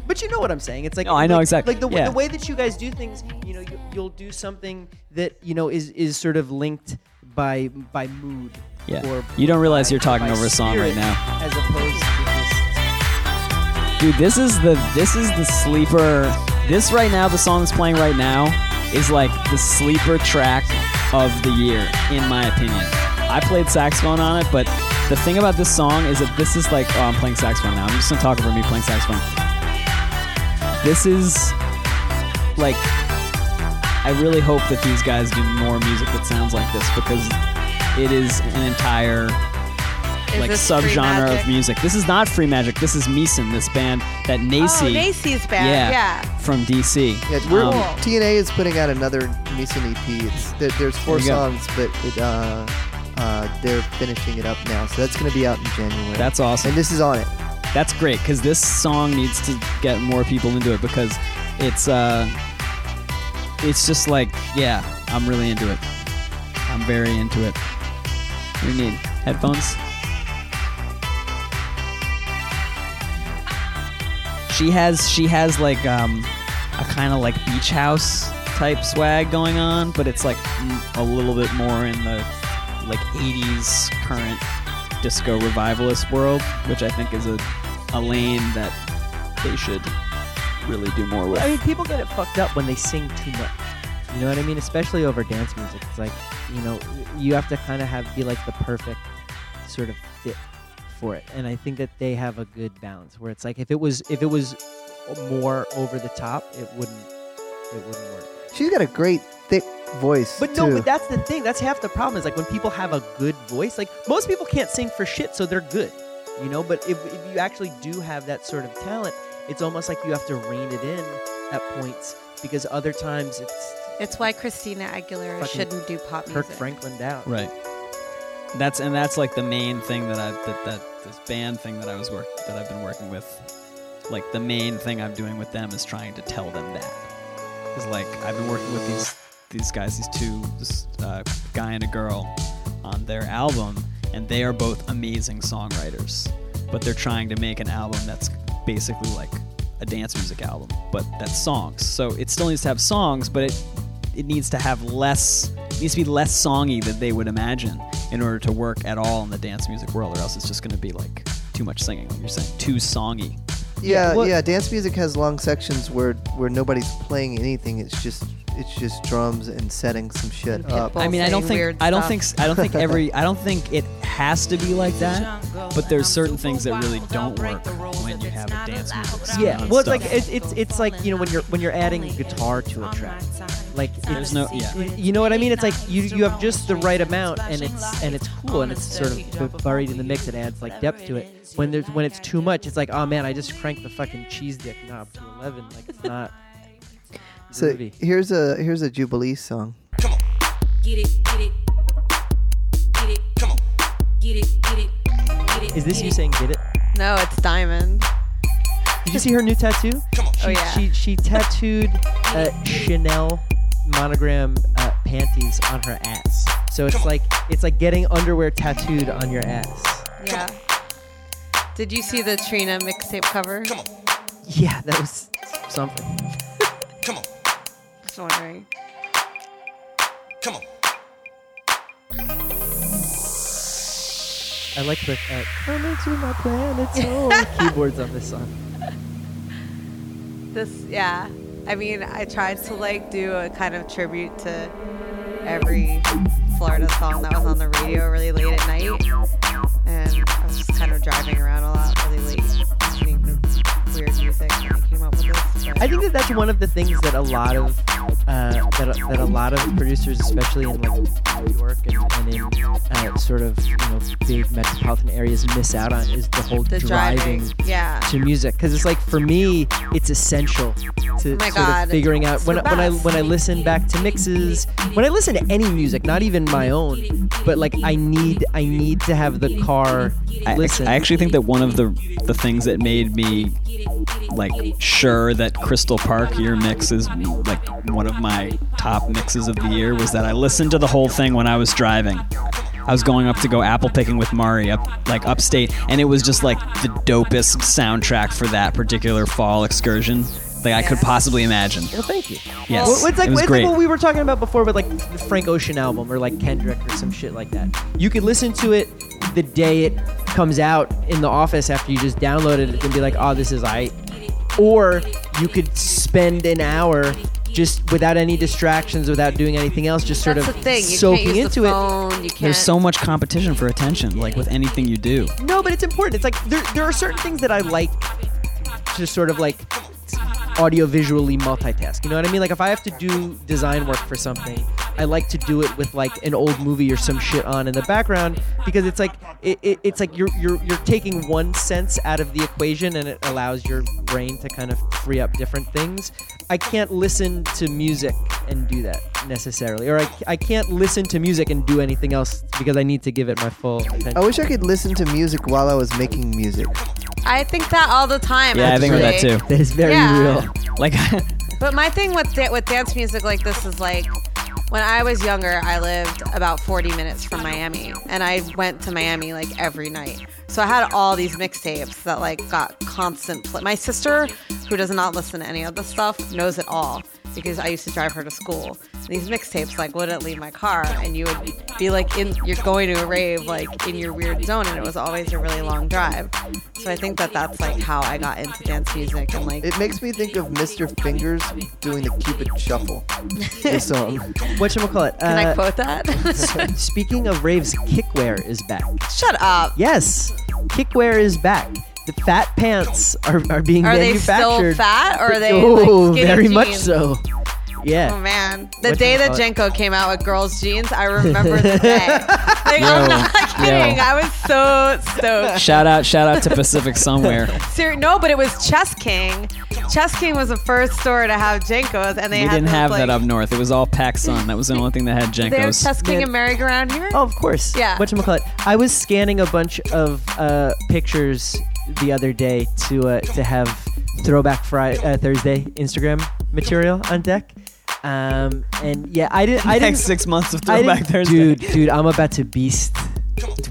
But you know what I'm saying? It's like No, I know like- exactly. Like the, Yeah. the way that you guys do things, you know, you, you'll do something that you know is is sort of linked by by mood. Yeah. Or You don't realize by- you're talking by over a song right spirit, now. as opposed to just Dude, this is the this is the sleeper. This right now, the song that's playing right now, is like the sleeper track of the year, in my opinion. I played saxophone on it, but the thing about this song is that this is like, oh, I'm playing saxophone now. I'm just gonna talk over me playing saxophone. This is like, I really hope that these guys do more music that sounds like this because it is an entire Is like this Free subgenre of music. This is not Free Magic. This is Misun, this band that Nacey, Oh, Nacey's band. yeah, Yeah. from DC. Yeah, we're, Um, TNA is putting out another Misun EP. It's, there, there's four There you go. songs, but it, uh, uh, they're finishing it up now, so that's going to be out in January. That's awesome. and this is on it. That's great because this song needs to get more people into it because it's uh, it's just like yeah, I'm really into it. I'm very into it. What you need? Headphones? She has she has like um, a kind of like beach house type swag going on, but it's like a little bit more in the like 80s current disco revivalist world, which I think is a, a lane that they should really do more with. I mean, people get it fucked up when they sing too much. You know what I mean? Especially over dance music. It's like, you know, you have to kind of have be like the perfect sort of fit for it. And I think that they have a good balance where it's like if it was if it was more over the top, it wouldn't it wouldn't work. She's got a great thick voice. But no, too. but that's the thing. That's half the problem. Is like when people have a good voice. Like most people can't sing for shit, so they're good. You know. But if, if you actually do have that sort of talent, it's almost like you have to rein it in at points because other times it's It's why Christina Aguilera shouldn't do pop music. Kirk. Franklin down. Right. That's and that's like the main thing that I that that this band thing that I was work that I've been working with. Like the main thing I'm doing with them is trying to tell them that. Is like I've been working with these these guys, these two, this uh, guy and a girl, on their album, and they are both amazing songwriters. But they're trying to make an album that's basically like a dance music album, but that's songs. So it still needs to have songs, but it it needs to have less it needs to be less songy than they would imagine in order to work at all in the dance music world, or else it's just going to be like too much singing. Like you're saying too songy. Yeah, well- yeah. Dance music has long sections where where nobody's playing anything. It's just it's just drums and setting some shit up. I mean, I don't think I don't stuff. think s- I don't think every I don't think it has to be like that. But there's certain things that really don't work when you have a dance music. song Yeah, well, it's stuff. like it's it's it's like you know when you're when you're adding guitar to a track, like There's no- yeah. You know what I mean? It's like you you have just the right amount, and it's and it's cool, and it's sort of buried in the mix. It adds like depth to it. When there's when it's too much, it's like oh man, I just cranked the fucking cheese dick knob to eleven. Like it's not. So groovy. here's a here's a Jubilee song. Get it, get it. Get it, get it. Get it. Is this get you it. saying get it? No, it's Diamond. Did you see her new tattoo? She, Oh, yeah. She she tattooed uh, Chanel monogram uh, panties on her ass. So it's like it's like getting underwear tattooed on your ass. Yeah. Did you see the Trina mixtape cover? Yeah, that was something. Come on. Just wondering. I like the uh, coming to my planet's home keyboards on this song. This, yeah. I mean, I tried to like do a kind of tribute to every Florida song that was on the radio really late at night, and I was just kind of driving around a lot really late, weird music, and I came up with this. but- I think that that's one of the things that a lot of uh, that, a- that a lot of producers, especially in like New York and, and in uh, sort of you know big metropolitan areas, miss out on is the whole the driving driving, yeah. to music because it's like for me it's essential to Oh my sort God, of figuring out when, the when I when I listen back to mixes when I listen to any music not even my own but like I need I need to have the car I, listen I actually think that one of the the things that made me like sure that Crystal Park your mix is like one of my top mixes of the year was that I listened to the whole thing when I was driving. I was going up to go apple picking with Mari up like upstate, and it was just like the dopest soundtrack for that particular fall excursion that I could possibly imagine. well thank you Yes, Well, it's like, it was it's great. like what we were talking about before with like the Frank Ocean album or like Kendrick or some shit like that. You could listen to it the day it comes out in the office after you just downloaded it and be like, oh, this is I. Or you could spend an hour just without any distractions, without doing anything else, just sort That's of the thing. You soaking can't use into the it. You can't. There's so much competition for attention, like with anything you do. No, but it's important. It's like there, there are certain things that I like to sort of like audio visually multitask. You know what I mean? Like if I have to do design work for something, I like to do it with like an old movie or some shit on in the background because it's like it, it, it's like you're you're you're taking one sense out of the equation and it allows your brain to kind of free up different things. I can't listen to music and do that necessarily, or I, I can't listen to music and do anything else because I need to give it my full attention. I wish I could listen to music while I was making music. I think that all the time. Yeah, I think of that too. That is very Yeah. real. Like But my thing with da- with dance music like this is like when I was younger, I lived about 40 minutes from Miami, and I went to Miami like every night. So I had all these mixtapes that like got constant. Play. My sister, who does not listen to any of this stuff, knows it all because I used to drive her to school. These mixtapes like wouldn't leave my car, and you would be like in you're going to a rave like in your weird zone, and it was always a really long drive. So I think that that's like how I got into dance music and like It makes me think of Mr. Fingers doing the Cupid Shuffle. the song. What you call it? Can I Uh, quote that? Speaking of raves, Kikwear is back. Shut up. Yes, Kikwear is back. The fat pants are, are being manufactured. Are they still fat or are they oh, like very much jeans? So. Oh Yeah. man, the day that? JNCO came out with girls' jeans, I remember the day. Like, I'm not kidding. yo. I was so stoked. shout out, shout out to Pacific Sunwear. Ser- no, but it was Chess King. Chess King was the first store to have JNCOs, and they we didn't those, have like, that up north. It was all PacSun. That was the only thing that had They have JNCOs. Chess King Man. and merry-go-round here. Oh, of course. Yeah. What call it? I was scanning a bunch of uh, pictures the other day to uh, to have Throwback Friday uh, Thursday Instagram material on deck. Um, and yeah, I didn't. I didn't. Next six months of Throwback Thursday. dude, dude, I'm about to beast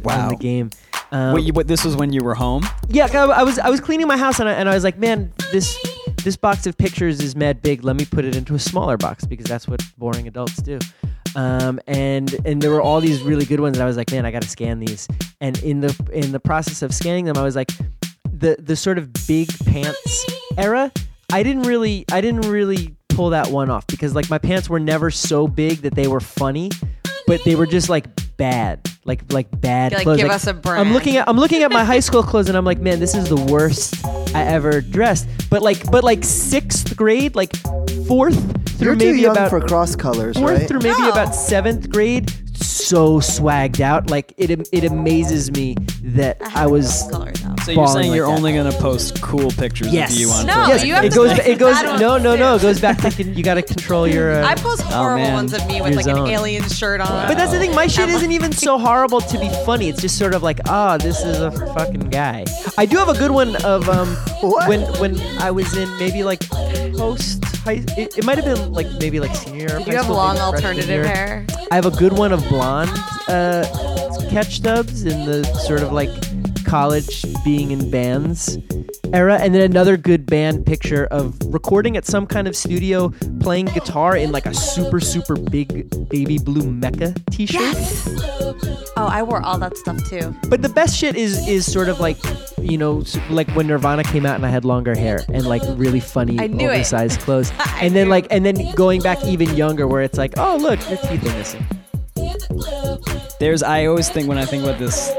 Wow. the game. Um, Wait, you, but this was when you were home. Yeah, I, I was I was cleaning my house and I, and I was like, man, this this box of pictures is mad big. Let me put it into a smaller box because that's what boring adults do. Um, and and there were all these really good ones. And I was like, man, I got to scan these. And in the in the process of scanning them, I was like, the the sort of big pants era. I didn't really I didn't really pull that one off because like my pants were never so big that they were funny, but they were just like bad, like like bad Like, clothes. give Like, us a I'm looking at I'm looking at my high school clothes and I'm like, man, this is the worst I ever dressed. But like but like sixth grade, like fourth through You're too maybe young about for cross colors, fourth right? through maybe No. about seventh grade, so swagged out. Like it it amazes me that I was Colors out. So you're saying like you're that. only gonna post cool pictures Yes. of you on No, Twitter? yes, you have it to goes. post It goes. bad No, no, no. It goes back to you got to control your. Uh, I post horrible man. ones of me with Your like zone. an alien shirt on. but that's the thing. My shit I'm isn't like- even so horrible to be funny. It's just sort of like, ah, this is a fucking guy. I do have a good one of um What? when when I was in maybe like post high. It, it might have been like maybe like senior Did high you have long alternative year. hair? I have a good one of blonde uh, Catchdubs in the sort of like college being in bands era, and then another good band picture of recording at some kind of studio playing guitar in like a super super big baby blue Mecca t-shirt. yes. Oh, I wore all that stuff too. But the best shit is is sort of like you know like when Nirvana came out and I had longer hair and like really funny knew it. oversized clothes, and then knew like and then going back even younger where it's like oh look your teeth are missing. There's I always think when I think about this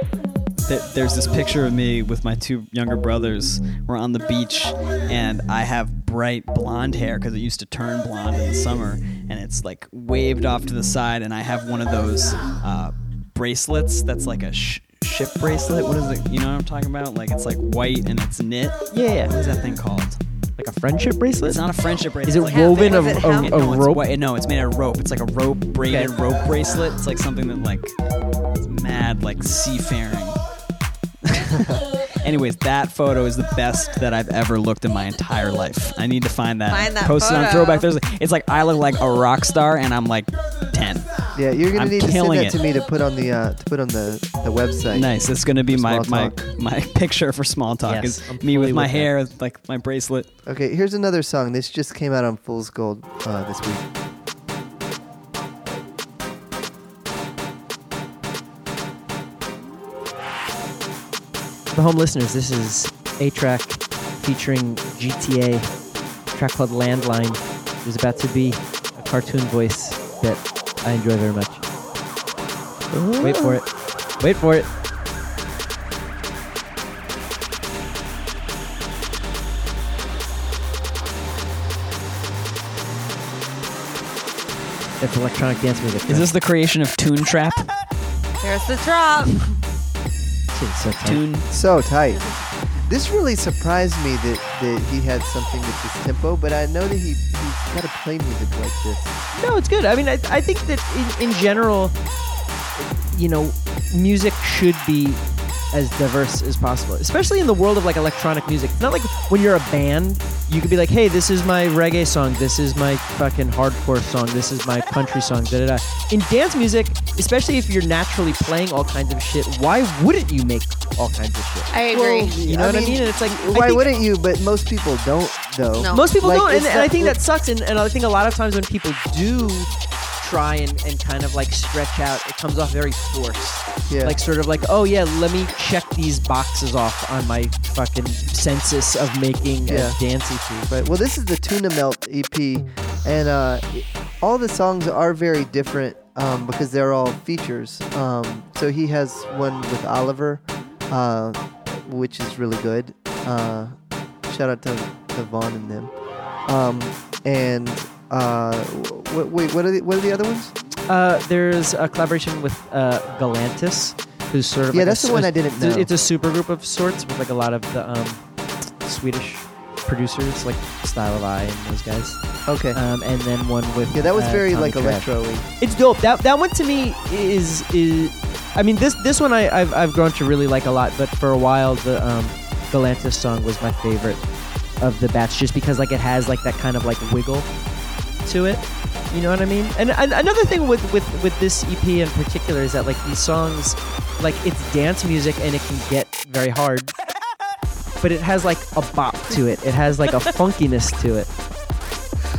there's this picture of me with my two younger brothers. We're on the beach and I have bright blonde hair because it used to turn blonde in the summer and it's like waved off to the side and I have one of those uh, bracelets that's like a sh- ship bracelet. What is it? You know what I'm talking about? Like it's like white and it's knit. Yeah. What is that thing called? Like a friendship bracelet. It's not a friendship bracelet. Is it It's like- woven of it a, no, it's rope? no, it's made out of rope. It's like a rope braided Okay. rope bracelet. It's like something that like is mad like seafaring. Anyways, that photo is the best that I've ever looked in my entire life. I need to find that. Find that Post it on photo. Throwback Thursday. It's like I look like a rock star and I'm like ten. Yeah, you're gonna I'm need to send killing that it. to me to put on the uh, to put on the the website. Nice. It's gonna be For my small my talk. my picture for small talk. Yes, is I'm me with my with that. hair, like my bracelet. Okay, here's another song. This just came out on Fool's Gold uh, this week. The home listeners, this is a track featuring GTA, a track called Landline. There's about to be a cartoon voice that I enjoy very much. Wait for it. Wait for it. It's electronic dance music. Is this the creation of Toon Trap? Here's the drop. Shit's so tight. Toon. So tight. This really surprised me that, that he had something with this tempo, but I know that he he's got to play music like this. No, it's good. I mean, I, I think that in, in general, you know, music should be as diverse as possible, especially in the world of like electronic music. It's not like when you're a band, you could be like, hey, this is my reggae song, this is my fucking hardcore song, this is my country song, da da da. In dance music, especially if you're naturally playing all kinds of shit, why wouldn't you make all kinds of shit? I agree. You know what I mean? And it's like, why think- wouldn't you? But most people don't, though. No. most people Like, don't, and, it's and I think that sucks. And, and I think a lot of times when people do try and, and kind of like stretch out, it comes off very forced. Yeah. Like sort of like, oh yeah, let me check these boxes off on my fucking census of making Yeah. a dance EP. Right. Well, this is the Tuna Melt EP, and uh, all the songs are very different um, because they're all features. Um, so he has one with Oliver, uh, which is really good. Uh, shout out to, to Vaughn and them. Um, and uh, w- wait, what are the what are the other ones? Uh, there's a collaboration with uh, Galantis, who's sort of Yeah, like a that's the one I didn't know. It's a super group of sorts with like a lot of the um, Swedish producers, like Style of Eye and those guys. Okay. Um, and then one with yeah, that was uh, very Tommy like Trav. electro-y. It's dope. That that one to me is is, I mean this this one I I've, I've grown to really like a lot. But for a while the um, Galantis song was my favorite of the batch, just because like it has like that kind of like wiggle to it. You know what I mean? And, and another thing with, with with this EP in particular is that like these songs, like it's dance music and it can get very hard. but it has like a bop to it. It has like a funkiness to it.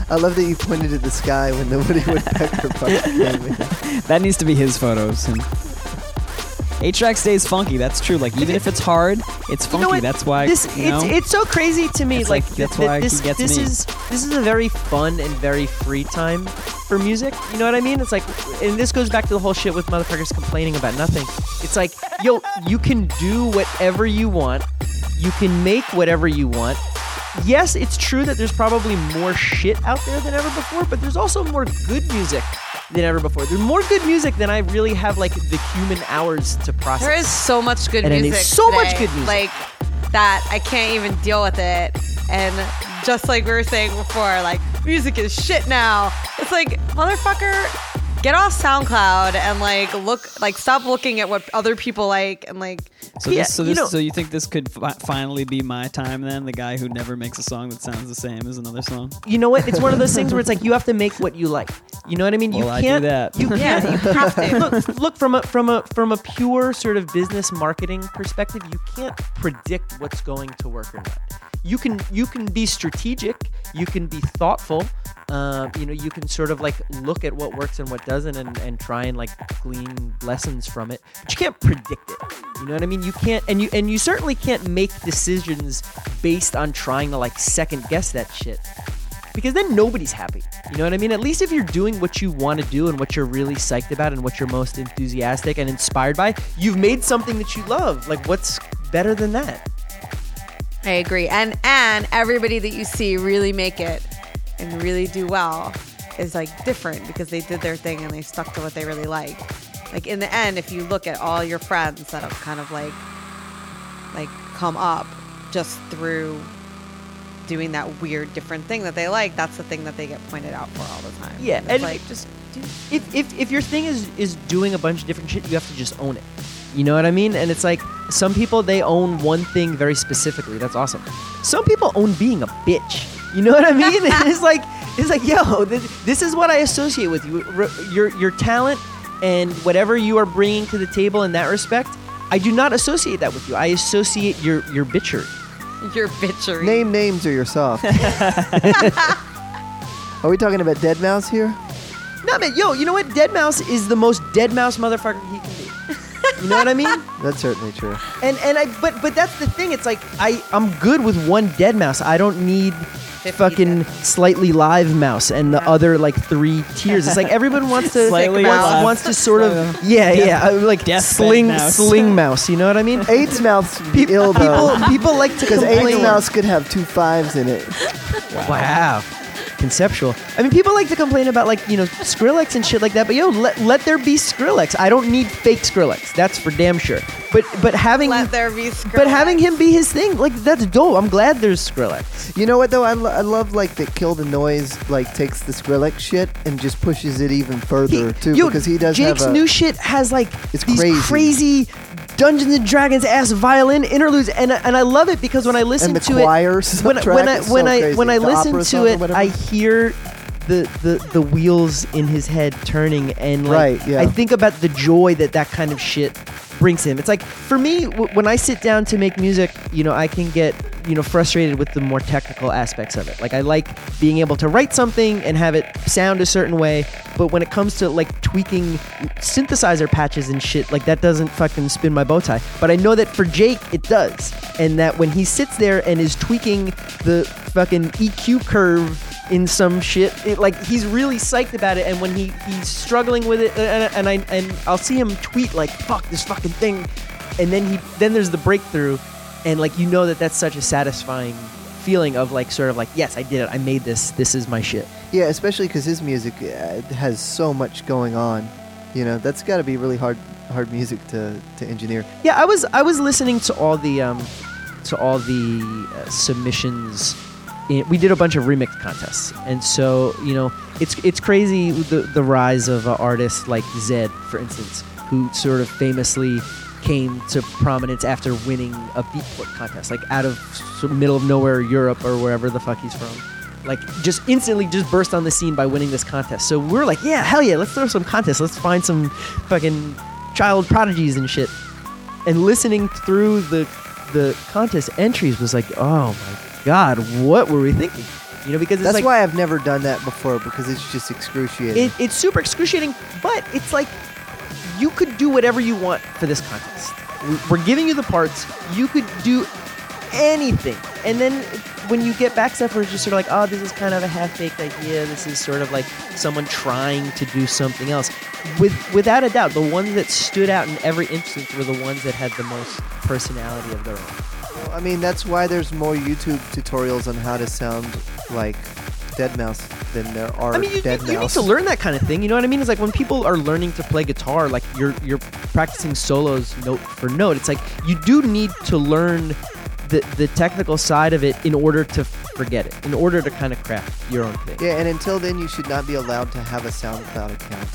I love that you pointed at the sky when the Woody Woodpecker part. That needs to be his photos. A-Trak stays funky. That's true. Like even if it's hard, it's You funky. know what? That's why. this you it's know? it's so crazy to me. It's like, like, that's th- why this gets this me. is this is a very fun and very free time for music. You know what I mean? It's like, and this goes back to the whole shit with motherfuckers complaining about nothing. It's like, yo, you can do whatever you want. You can make whatever you want. Yes, it's true that there's probably more shit out there than ever before, but there's also more good music than ever before. There's more good music than I really have like the human hours to process. There is so much good And music. so much good music. Like that I can't even deal with it. And just like we were saying before, like music is shit now. It's like, motherfucker, get off SoundCloud and like look like stop looking at what other people like and like So Yeah, this, so you this, know- so you think this could fi- finally be my time then? The guy who never makes a song that sounds the same as another song. you know what? It's one of those things where it's like you have to make what you like. You know what I mean? you Well, I do can't. that. You can't. you have to. look, look from a from a from a pure sort of business marketing perspective, you can't predict what's going to work or not. You can you can be strategic. You can be thoughtful. Uh, you know, you can sort of like look at what works and what doesn't, and, and try and like glean lessons from it. But you can't predict it. You know what I mean? You can't, and you and you certainly can't make decisions based on trying to like second guess that shit because then nobody's happy. You know what I mean? At least if you're doing what you want to do and what you're really psyched about and what you're most enthusiastic and inspired by, you've made something that you love. Like what's better than that? I agree. And and everybody that you see really make it and really do well is like different because they did their thing and they stuck to what they really like. Like in the end, if you look at all your friends that have kind of like like come up just through doing that weird different thing that they like, that's the thing that they get pointed out for all the time. Yeah, it's and- like just do If, if if your thing is is doing a bunch of different shit, you have to just own it. You know what I mean? And it's like some people they own one thing very specifically. That's awesome. Some people own being a bitch. You know what I mean? it's like it's like yo, this, this is what I associate with you. Your your talent and whatever you are bringing to the table in that respect. I do not associate that with you. I associate your your bitchery. your bitchery. Name names or you're soft. Are we talking about deadmau5 here? No man, yo, you know what? deadmau5 is the most dead mouse motherfucker he can be. You know what I mean? That's certainly true. And and I but but that's the thing. It's like I I'm good with one dead mouse. I don't need fucking slightly live mouse and the Yeah. other like three tiers. It's like everyone wants to Slightly wants, live. wants to sort of yeah yeah uh, like deathbed sling mouse. sling mouse. You know what I mean? AID5MAU5 would be People ill though. people, people like to Because complain. AID5MAU5 could have two fives in it. Wow. Conceptual. I mean, people like to complain about like you know Skrillex and shit like that, but yo, let, let there be Skrillex. I don't need fake Skrillex. That's for damn sure. But but having Let there be Skrillex. but having him be his thing, like that's dope. I'm glad there's Skrillex. You know what though? I, lo- I love like that Kill the Noise like takes the Skrillex shit and just pushes it even further too yo, because he does Jake's have a, new shit has like It's these crazy. crazy Dungeons and Dragons ass violin interludes, and and I love it because when I listen to choir it, when when I when so I crazy. when I The listen to it. I hear the, the the wheels in his head turning, and like Right, yeah. I think about the joy that that kind of shit brings him. It's like for me w- when I sit down to make music, you know, I can get you know frustrated with the more technical aspects of it. Like I like being able to write something and have it sound a certain way, but when it comes to like tweaking synthesizer patches and shit, like that doesn't fucking spin my bow tie. But I know that for Jake it does, and that when he sits there and is tweaking the fucking EQ curve in some shit. It, like he's really psyched about it, and when he he's struggling with it, and, and I and I'll see him tweet like "fuck this fucking thing," and then he then there's the breakthrough, and like you know that that's such a satisfying feeling of like sort of like yes I did it I made this this is my shit. yeah, especially because his music uh, has so much going on. You know, that's got to be really hard hard music to to engineer. Yeah, I was I was listening to all the um to all the uh, submissions. We did a bunch of remix contests, and so you know it's it's crazy the the rise of uh, artists like Zedd, for instance, who sort of famously came to prominence after winning a beatport contest, like out of sort of middle of nowhere Europe or wherever the fuck he's from. Like just instantly just burst on the scene by winning this contest. So we're like, yeah, hell yeah, let's throw some contests. Let's find some fucking child prodigies and shit and listening through the the contest entries was like, oh my god, what were we thinking? You know, because it's That's like why I've never done that before because it's just excruciating. it, it's super excruciating, but it's like you could do whatever you want for this contest. We- We're giving you the parts. You could do anything, and then when you get back stuff, where it's just sort of like, oh, this is kind of a half-baked idea. This is sort of like someone trying to do something else. With without a doubt, the ones that stood out in every instance were the ones that had the most personality of their own. I mean, that's why there's more YouTube tutorials on how to sound like deadmau5 than there are I mean, you, Dead you, you need to learn that kind of thing. You know what I mean? It's like when people are learning to play guitar, like you're you're practicing solos note for note. It's like you do need to learn the the technical side of it in order to forget it, in order to kind of craft your own thing. Yeah, and until then, you should not be allowed to have a SoundCloud account.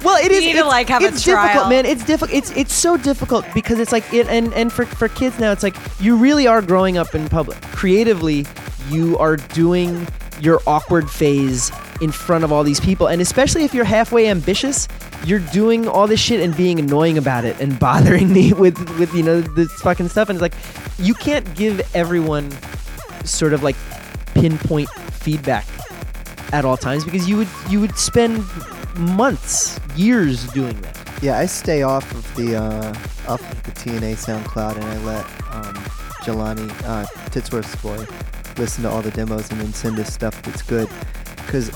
Well, it You is. need to, like, have a it's difficult, man. It's difficult. It's it's so difficult because it's like it, and and for for kids now, it's like you really are growing up in public. Creatively, you are doing your awkward phase in front of all these people, and especially if you're halfway ambitious, you're doing all this shit and being annoying about it and bothering me with with you know this fucking stuff. And it's like you can't give everyone sort of like pinpoint feedback at all times because you would you would spend months, years doing that. Yeah, I stay off of the uh, off of the TNA SoundCloud, and I let um, Jelani uh, Titsworth's boy listen to all the demos and then send us stuff that's good. Because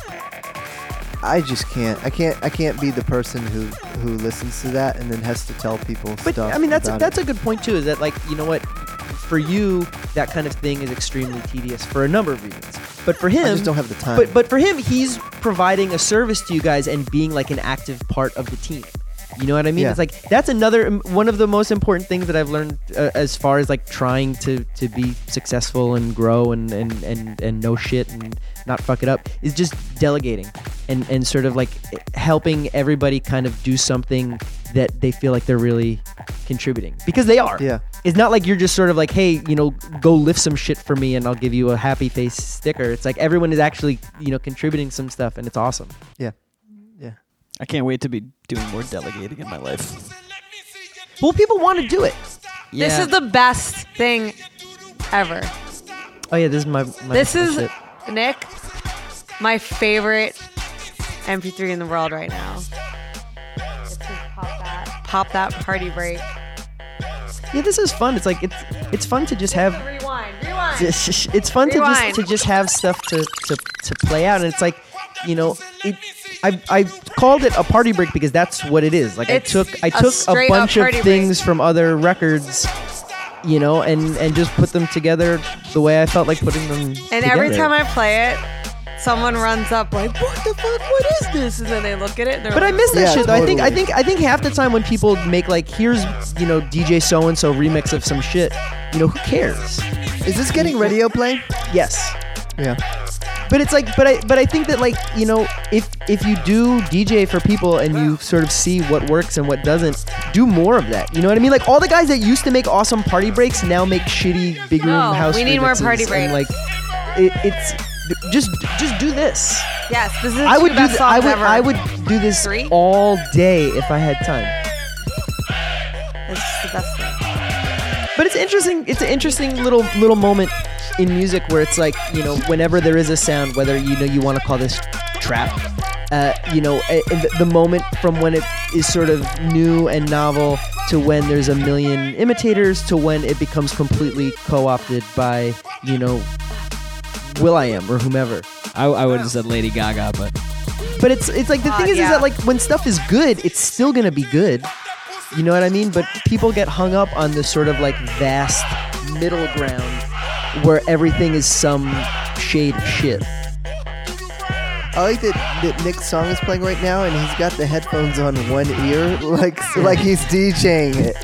I just can't, I can't, I can't be the person who who listens to that and then has to tell people But stuff. I mean that's about that's a good point too. Is that like you know what, for you that kind of thing is extremely tedious for a number of reasons. But for him, I just don't have the time. But but for him, he's providing a service to you guys and being like an active part of the team. You know what I mean? Yeah. It's like that's another um, one of the most important things that I've learned uh, as far as like trying to to be successful and grow and and and and know shit and not fuck it up is just delegating and and sort of like helping everybody kind of do something that they feel like they're really contributing because they are. Yeah. It's not like you're just sort of like, hey, you know, go lift some shit for me and I'll give you a happy face sticker. It's like everyone is actually, you know, contributing some stuff and it's awesome. yeah, yeah. I can't wait to be doing more delegating in my life. Well, people want to do it. This is the best thing ever. Oh yeah, this is my. my This is shit. Nick, my favorite MP3 in the world right now. Pop that, pop that party break. Yeah, this is fun. It's like it's it's fun to just have. Rewind, rewind. It's, it's fun to just to just have stuff to, to to play out, and it's like, you know, it. I, I called it a party break because that's what it is. Like It's I took I a took a, straight up bunch of party break. things from other records, you know, and and just put them together the way I felt like putting them. And every time I play it, someone runs up like, "What the fuck? What is this?" And then they look at it. And they're But I like, miss that Yeah, shit. Though. I think I totally. think I think half the time when people make like here's you know DJ so and so remix of some shit, you know who cares? Is this getting radio play? Yes. Yeah. But it's like, but I, but I think that like you know, if if you do DJ for people and you sort of see what works and what doesn't, do more of that. You know what I mean? Like all the guys that used to make awesome party breaks now make shitty big room No, house. we need more party breaks. like, it, it's just just do this. "Yes, this is I would do. Th- I would. ever." I would do this Three? all day if I had time. It's the best thing. But it's interesting. It's an interesting little little moment in music where it's like you know whenever there is a sound, whether you know you want to call this trap, uh, you know, and the, the moment from when it is sort of new and novel to when there's a million imitators to when it becomes completely co-opted by you know will.i.am or whomever. I, I would have said Lady Gaga, but But it's it's like the Uh, thing is, yeah. is that like when stuff is good, it's still gonna be good. You know what I mean? But people get hung up on this sort of like vast middle ground where everything is some shade of shit. I like that, that Nick's song is playing right now, and he's got the headphones on one ear, like like he's DJing it.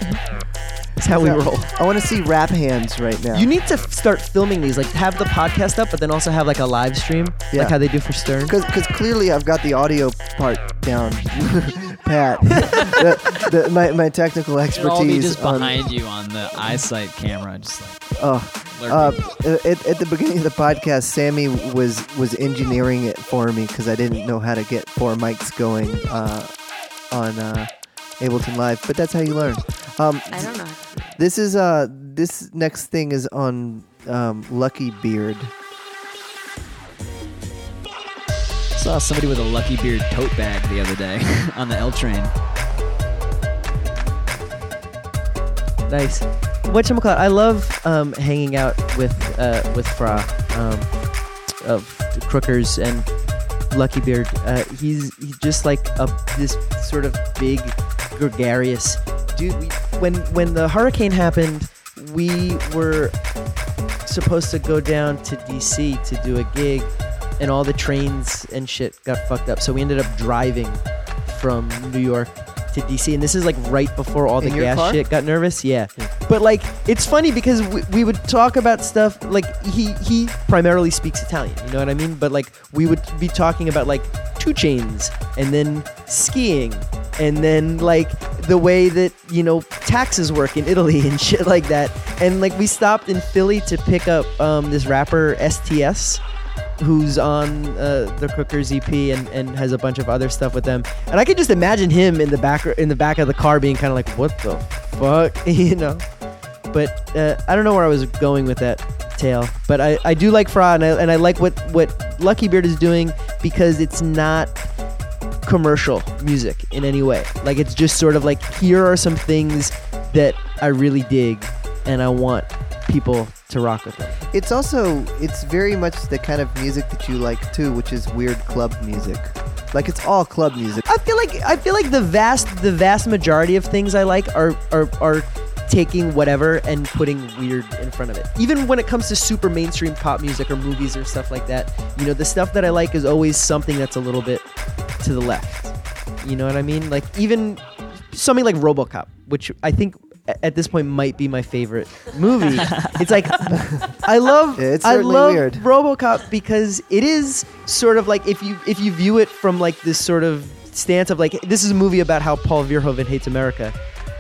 That's how we roll. I want to see rap hands right now. You need to f- start filming these, like have the podcast up, but then also have like a live stream, Yeah. like how they do for Stern. because clearly I've got the audio part down, Pat. the, the, my my technical it'd all be expertise. just on- behind you on the iSight camera, just like oh. Uh, at, at the beginning of the podcast, Sammy was was engineering it for me because I didn't know how to get four mics going uh, on uh, Ableton Live. But that's how you learn. Um, I don't know. this is uh, this next thing is on um, Lucky Beard. Saw somebody with a Lucky Beard tote bag the other day on the L train. Nice. Whatchamacallit, I love um, hanging out with uh, with Fra um, of Crookers and Lucky Beard. Uh, he's he's just like a this sort of big, gregarious dude. We, when when the hurricane happened, we were supposed to go down to DC to do a gig, and all the trains and shit got fucked up. So we ended up driving from New York to DC, and this is like right before all the In your gas car? shit got nervous. Yeah, but like it's funny because we, we would talk about stuff like he he primarily speaks Italian. You know what I mean? But like we would be talking about like 2 Chainz and then skiing and then like the way that you know taxes work in Italy and shit like that. And like we stopped in Philly to pick up um, this rapper STS who's on uh, the Crookers EP and, and has a bunch of other stuff with them. And I could just imagine him in the back in the back of the car being kind of like, "What the fuck," you know. But uh, I don't know where I was going with that tale. But I, I do like Phra and I, and I like what what Lucky Beard is doing because it's not commercial music in any way. Like it's just sort of like here are some things that I really dig and I want people to rock with them. It's also it's very much the kind of music that you like too, which is weird club music. Like it's all club music. I feel like I feel like the vast the vast majority of things I like are are are taking whatever and putting weird in front of it. Even when it comes to super mainstream pop music or movies or stuff like that, you know, the stuff that I like is always something that's a little bit to the left. You know what I mean? Like even something like RoboCop, which I think at this point might be my favorite movie. it's like I love Yeah, it's I love weird. RoboCop because it is sort of like if you if you view it from like this sort of stance of like this is a movie about how Paul Verhoeven hates America,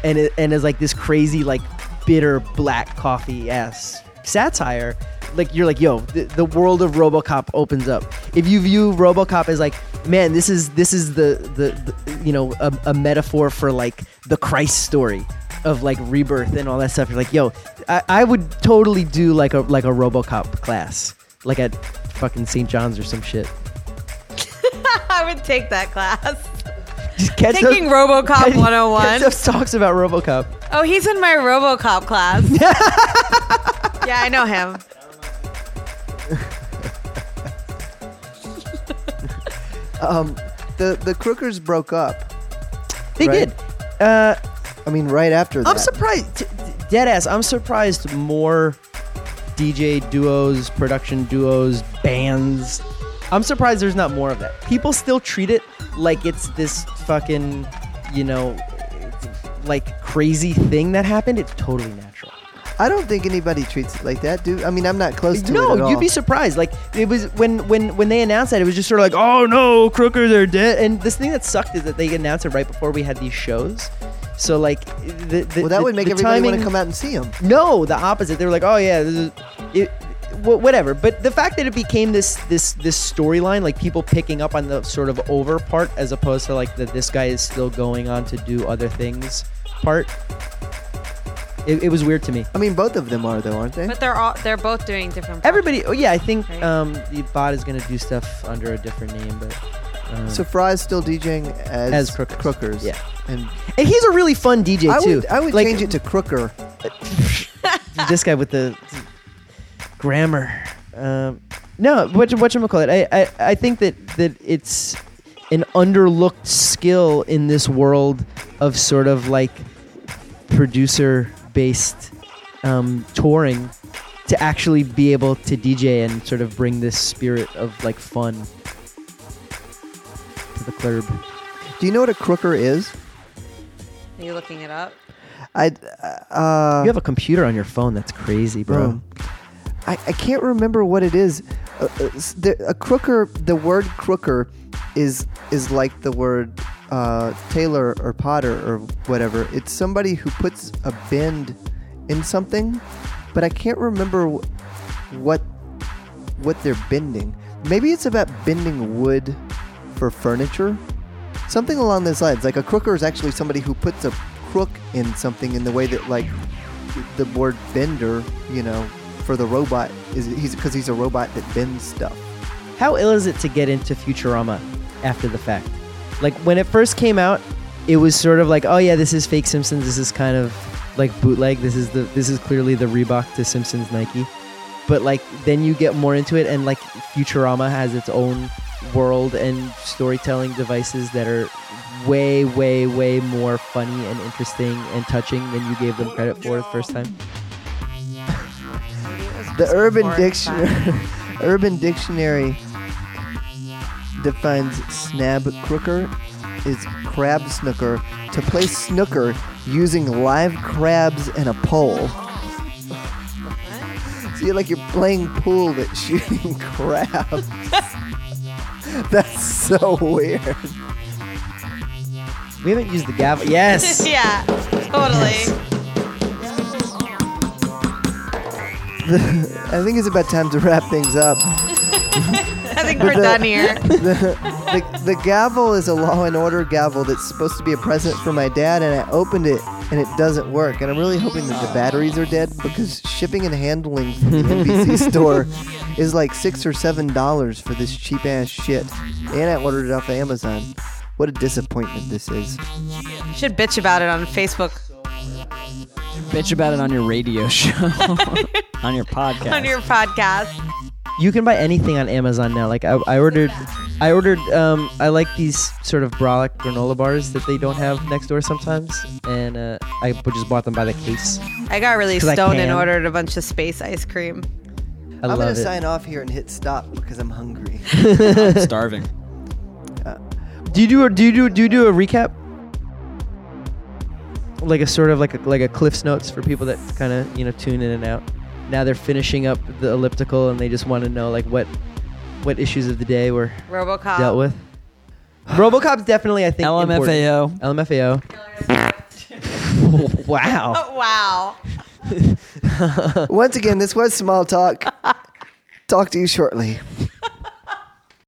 and it, and is like this crazy like bitter black coffee ass satire. Like you're like yo, the, the world of RoboCop opens up. If you view RoboCop as like man, this is this is the the, the you know a, a metaphor for like the Christ story of like rebirth and all that stuff. You're like, yo, I, I would totally do like a like a RoboCop class, like at fucking St. John's or some shit. I would take that class. Just catch Taking up- RoboCop catch- 101. Catchdubs talks about RoboCop. Oh, he's in my RoboCop class. yeah, I know him. Um, the the Crookers broke up. They Right. did. Uh, I mean, right after that. I'm surprised. T- dead ass. I'm surprised more DJ duos, production duos, bands. I'm surprised there's not more of that. People still treat it like it's this fucking, you know, like crazy thing that happened. It's totally natural. I don't think anybody treats it like that, dude. I mean, I'm not close to it no, you'd be surprised. Like it was when when when they announced that, it was just sort of like, oh no, Crookers are dead. And this thing that sucked is that they announced it right before we had these shows. So like, the, the well, that the- would make the everybody want timing- to come out and see him. No, the opposite. They were like, oh yeah, this is it, wh- whatever. But the fact that it became this this this storyline, like people picking up on the sort of over part, as opposed to like that this guy is still going on to do other things part. It, it was weird to me. I mean, both of them are though, aren't they? But they're all they're both doing different. Everybody, oh yeah, I think Right. um, the bot is gonna do stuff under a different name, but um, So Phra's still DJing as, As Crookers. Crookers. Yeah. And and he's a really fun DJ I too. would I would Like, change it to Crooker. this guy with the grammar. Um, no, what what you call it? I, I I think that that it's an underlooked skill in this world of sort of like producer based um, touring to actually be able to DJ and sort of bring this spirit of like fun the club. Do you know what a Crooker is? Are you looking it up? I uh, You have a computer on your phone. That's crazy, bro. Um, I, I can't remember what it is. Uh, uh, the, a crooker, the word crooker, is is like the word uh, tailor or potter or whatever. It's somebody who puts a bend in something, but I can't remember wh- what what they're bending. Maybe it's about bending wood for furniture, something along those lines. Like a crooker is actually somebody who puts a crook in something in the way that like the word bender, you know, for the robot is he's because he's a robot that bends stuff. How ill is it to get into Futurama after the fact? Like when it first came out, it was sort of like, oh yeah, this is fake Simpsons. This is kind of like bootleg. This is the this is clearly the Reebok to Simpsons Nike. But like then you get more into it, and like Futurama has its own world and storytelling devices that are way, way, way more funny and interesting and touching than you gave them credit for the first time. The Urban Dictionary, Urban Dictionary defines snab crooker is crab snooker to play snooker using live crabs and a pole. So you're like you're playing pool but shooting crabs. That's so weird. We haven't used the gavel. Yes. yeah, totally. I think it's about time to wrap things up. I think we're the- done here. the, the, the gavel is a law and order gavel that's supposed to be a present for my dad, and I opened it and it doesn't work. And I'm really hoping that the batteries are dead because shipping and handling from the NBC store is like six or seven dollars for this cheap ass shit. And I ordered it off of Amazon. What a disappointment this is. You should bitch about it on Facebook, Bitch about it on your radio show, on your podcast. on your podcast. You can buy anything on Amazon now. Like I, I ordered, I ordered. Um, I like these sort of brolic granola bars that they don't have next door sometimes, and uh, I b- just bought them by the case. I got really stoned and ordered a bunch of space ice cream. I I'm love gonna it. sign off here and hit stop because I'm hungry. I'm starving. Do you do a do you do do you do a recap? Like a sort of like a like a Cliff's notes for people that kind of you know tune in and out. Now they're finishing up the elliptical and they just want to know like what what issues of the day were RoboCop. dealt with. RoboCop's definitely I think important. LMFAO. LMFAO. wow. Oh, wow. Once again, this was small talk. Talk to you shortly.